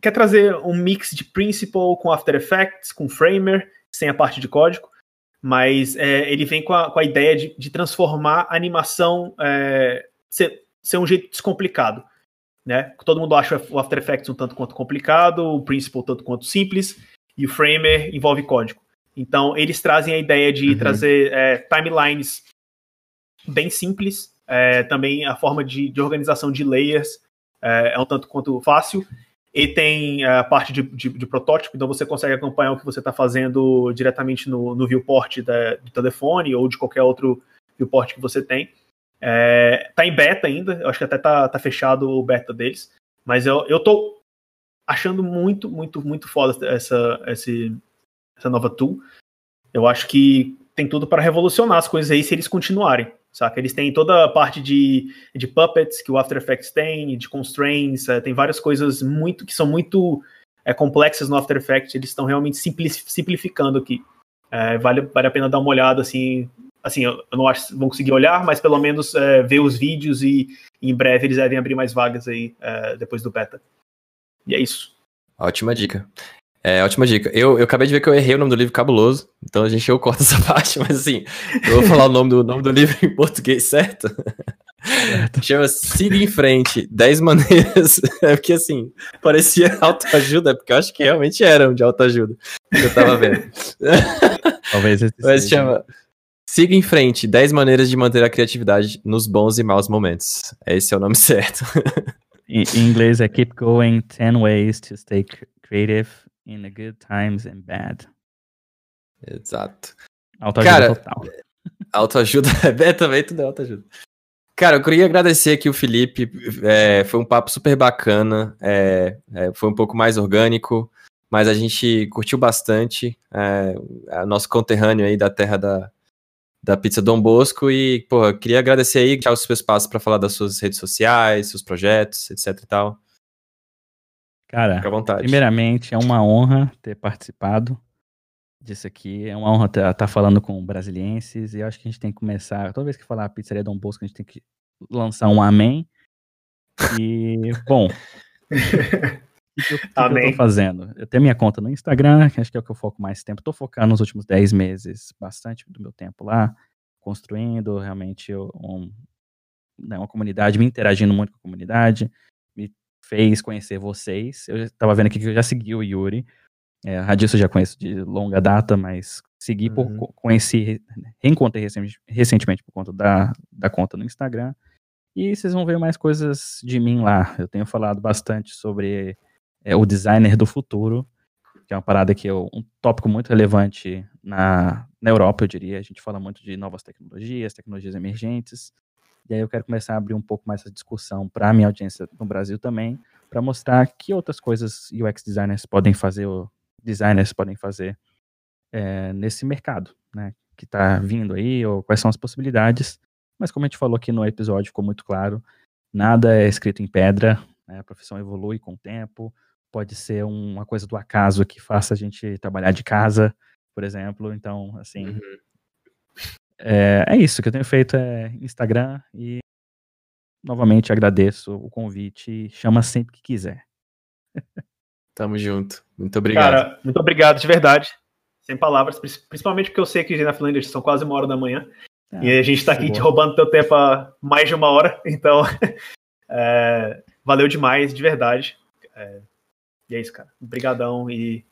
B: quer trazer um mix de Principle com After Effects, com Framer, sem a parte de código, mas é, ele vem com a, com a ideia de, de, transformar a animação é, ser, ser um jeito descomplicado. Né? Todo mundo acha o After Effects um tanto quanto complicado, o Principle tanto quanto simples, e o Framer envolve código. Então, eles trazem a ideia de uhum. trazer é, timelines bem simples, é, também a forma de, de organização de layers é, é um tanto quanto fácil, e tem a parte de, de, de, protótipo, então você consegue acompanhar o que você está fazendo diretamente no, no viewport da, do telefone ou de qualquer outro viewport que você tem. É, tá em beta ainda, eu acho que até tá, tá fechado o beta deles, mas eu, eu tô achando muito, muito, muito foda essa, essa, essa nova tool. Eu acho que tem tudo para revolucionar as coisas aí se eles continuarem saca? Eles têm toda a parte de, de puppets que o After Effects tem, de constraints, é, tem várias coisas muito que são muito é, complexas no After Effects, eles estão realmente simplificando aqui. É, vale, vale a pena dar uma olhada, assim, assim, eu, eu não acho que vão conseguir olhar, mas pelo menos é, ver os vídeos e, e, em breve eles devem abrir mais vagas aí é, depois do beta. E é isso.
A: Ótima dica. É, ótima dica. Eu, eu acabei de ver que eu errei o nome do livro cabuloso, então a gente eu corto essa parte, mas assim, eu vou falar o nome do nome do livro em português, certo? Chama Siga em Frente, 10 maneiras. É porque assim, parecia autoajuda, porque eu acho que realmente eram de autoajuda. Que eu tava vendo.
C: Talvez esse
A: Mas seja. chama Siga em Frente, 10 maneiras de manter a criatividade nos bons e maus momentos. Esse é o nome certo.
C: em inglês é Keep Going 10 Ways to Stay Creative in the good times and bad.
A: Exato.
C: Autoajuda Cara, total.
A: Autoajuda é também tudo é autoajuda. Cara, eu queria agradecer aqui o Felipe. É, foi um papo super bacana. É, é, foi um pouco mais orgânico, mas a gente curtiu bastante. É, nosso conterrâneo aí da terra da, da Pizza Dom Bosco. E, pô, queria agradecer aí, deixar o seu espaço para falar das suas redes sociais, seus projetos, etc e tal.
C: Cara, primeiramente, é uma honra ter participado disso aqui. É uma honra estar tá falando com brasilienses. E eu acho que a gente tem que começar. Toda vez que falar Pizzaria Dom Bosco, a gente tem que lançar um amém. E, bom. o que, amém. que eu tô fazendo? Eu tenho minha conta no Instagram, que acho que é o que eu foco mais tempo. Tô focando nos últimos 10 meses, bastante do meu tempo lá, construindo realmente um, né, uma comunidade, me interagindo muito com a comunidade, fez conhecer vocês. Eu estava vendo aqui que eu já segui o Yuri. É, a Radisso eu já conheço de longa data, mas segui uhum. por conheci, reencontrei recentemente por conta da, da conta no Instagram. E vocês vão ver mais coisas de mim lá. Eu tenho falado bastante sobre é, o designer do futuro, que é uma parada que é um tópico muito relevante na, na Europa, eu diria. A gente fala muito de novas tecnologias, tecnologias emergentes. E aí eu quero começar a abrir um pouco mais essa discussão para a minha audiência no Brasil também, para mostrar que outras coisas UX designers podem fazer, ou designers podem fazer é, nesse mercado, né? Que está vindo aí, ou quais são as possibilidades. Mas como a gente falou aqui no episódio, ficou muito claro, nada é escrito em pedra, né? a profissão evolui com o tempo, pode ser uma coisa do acaso que faça a gente trabalhar de casa, por exemplo. Então, assim, uhum. É, é, isso que eu tenho feito é Instagram e novamente agradeço o convite. Chama sempre que quiser.
A: Tamo junto. Muito obrigado. Cara,
B: muito obrigado de verdade. Sem palavras, principalmente porque eu sei que na Finlândia são quase uma hora da manhã. Ah, e a gente está aqui te roubando teu tempo há mais de uma hora, então é, valeu demais, de verdade. É, e é isso, cara. Obrigadão e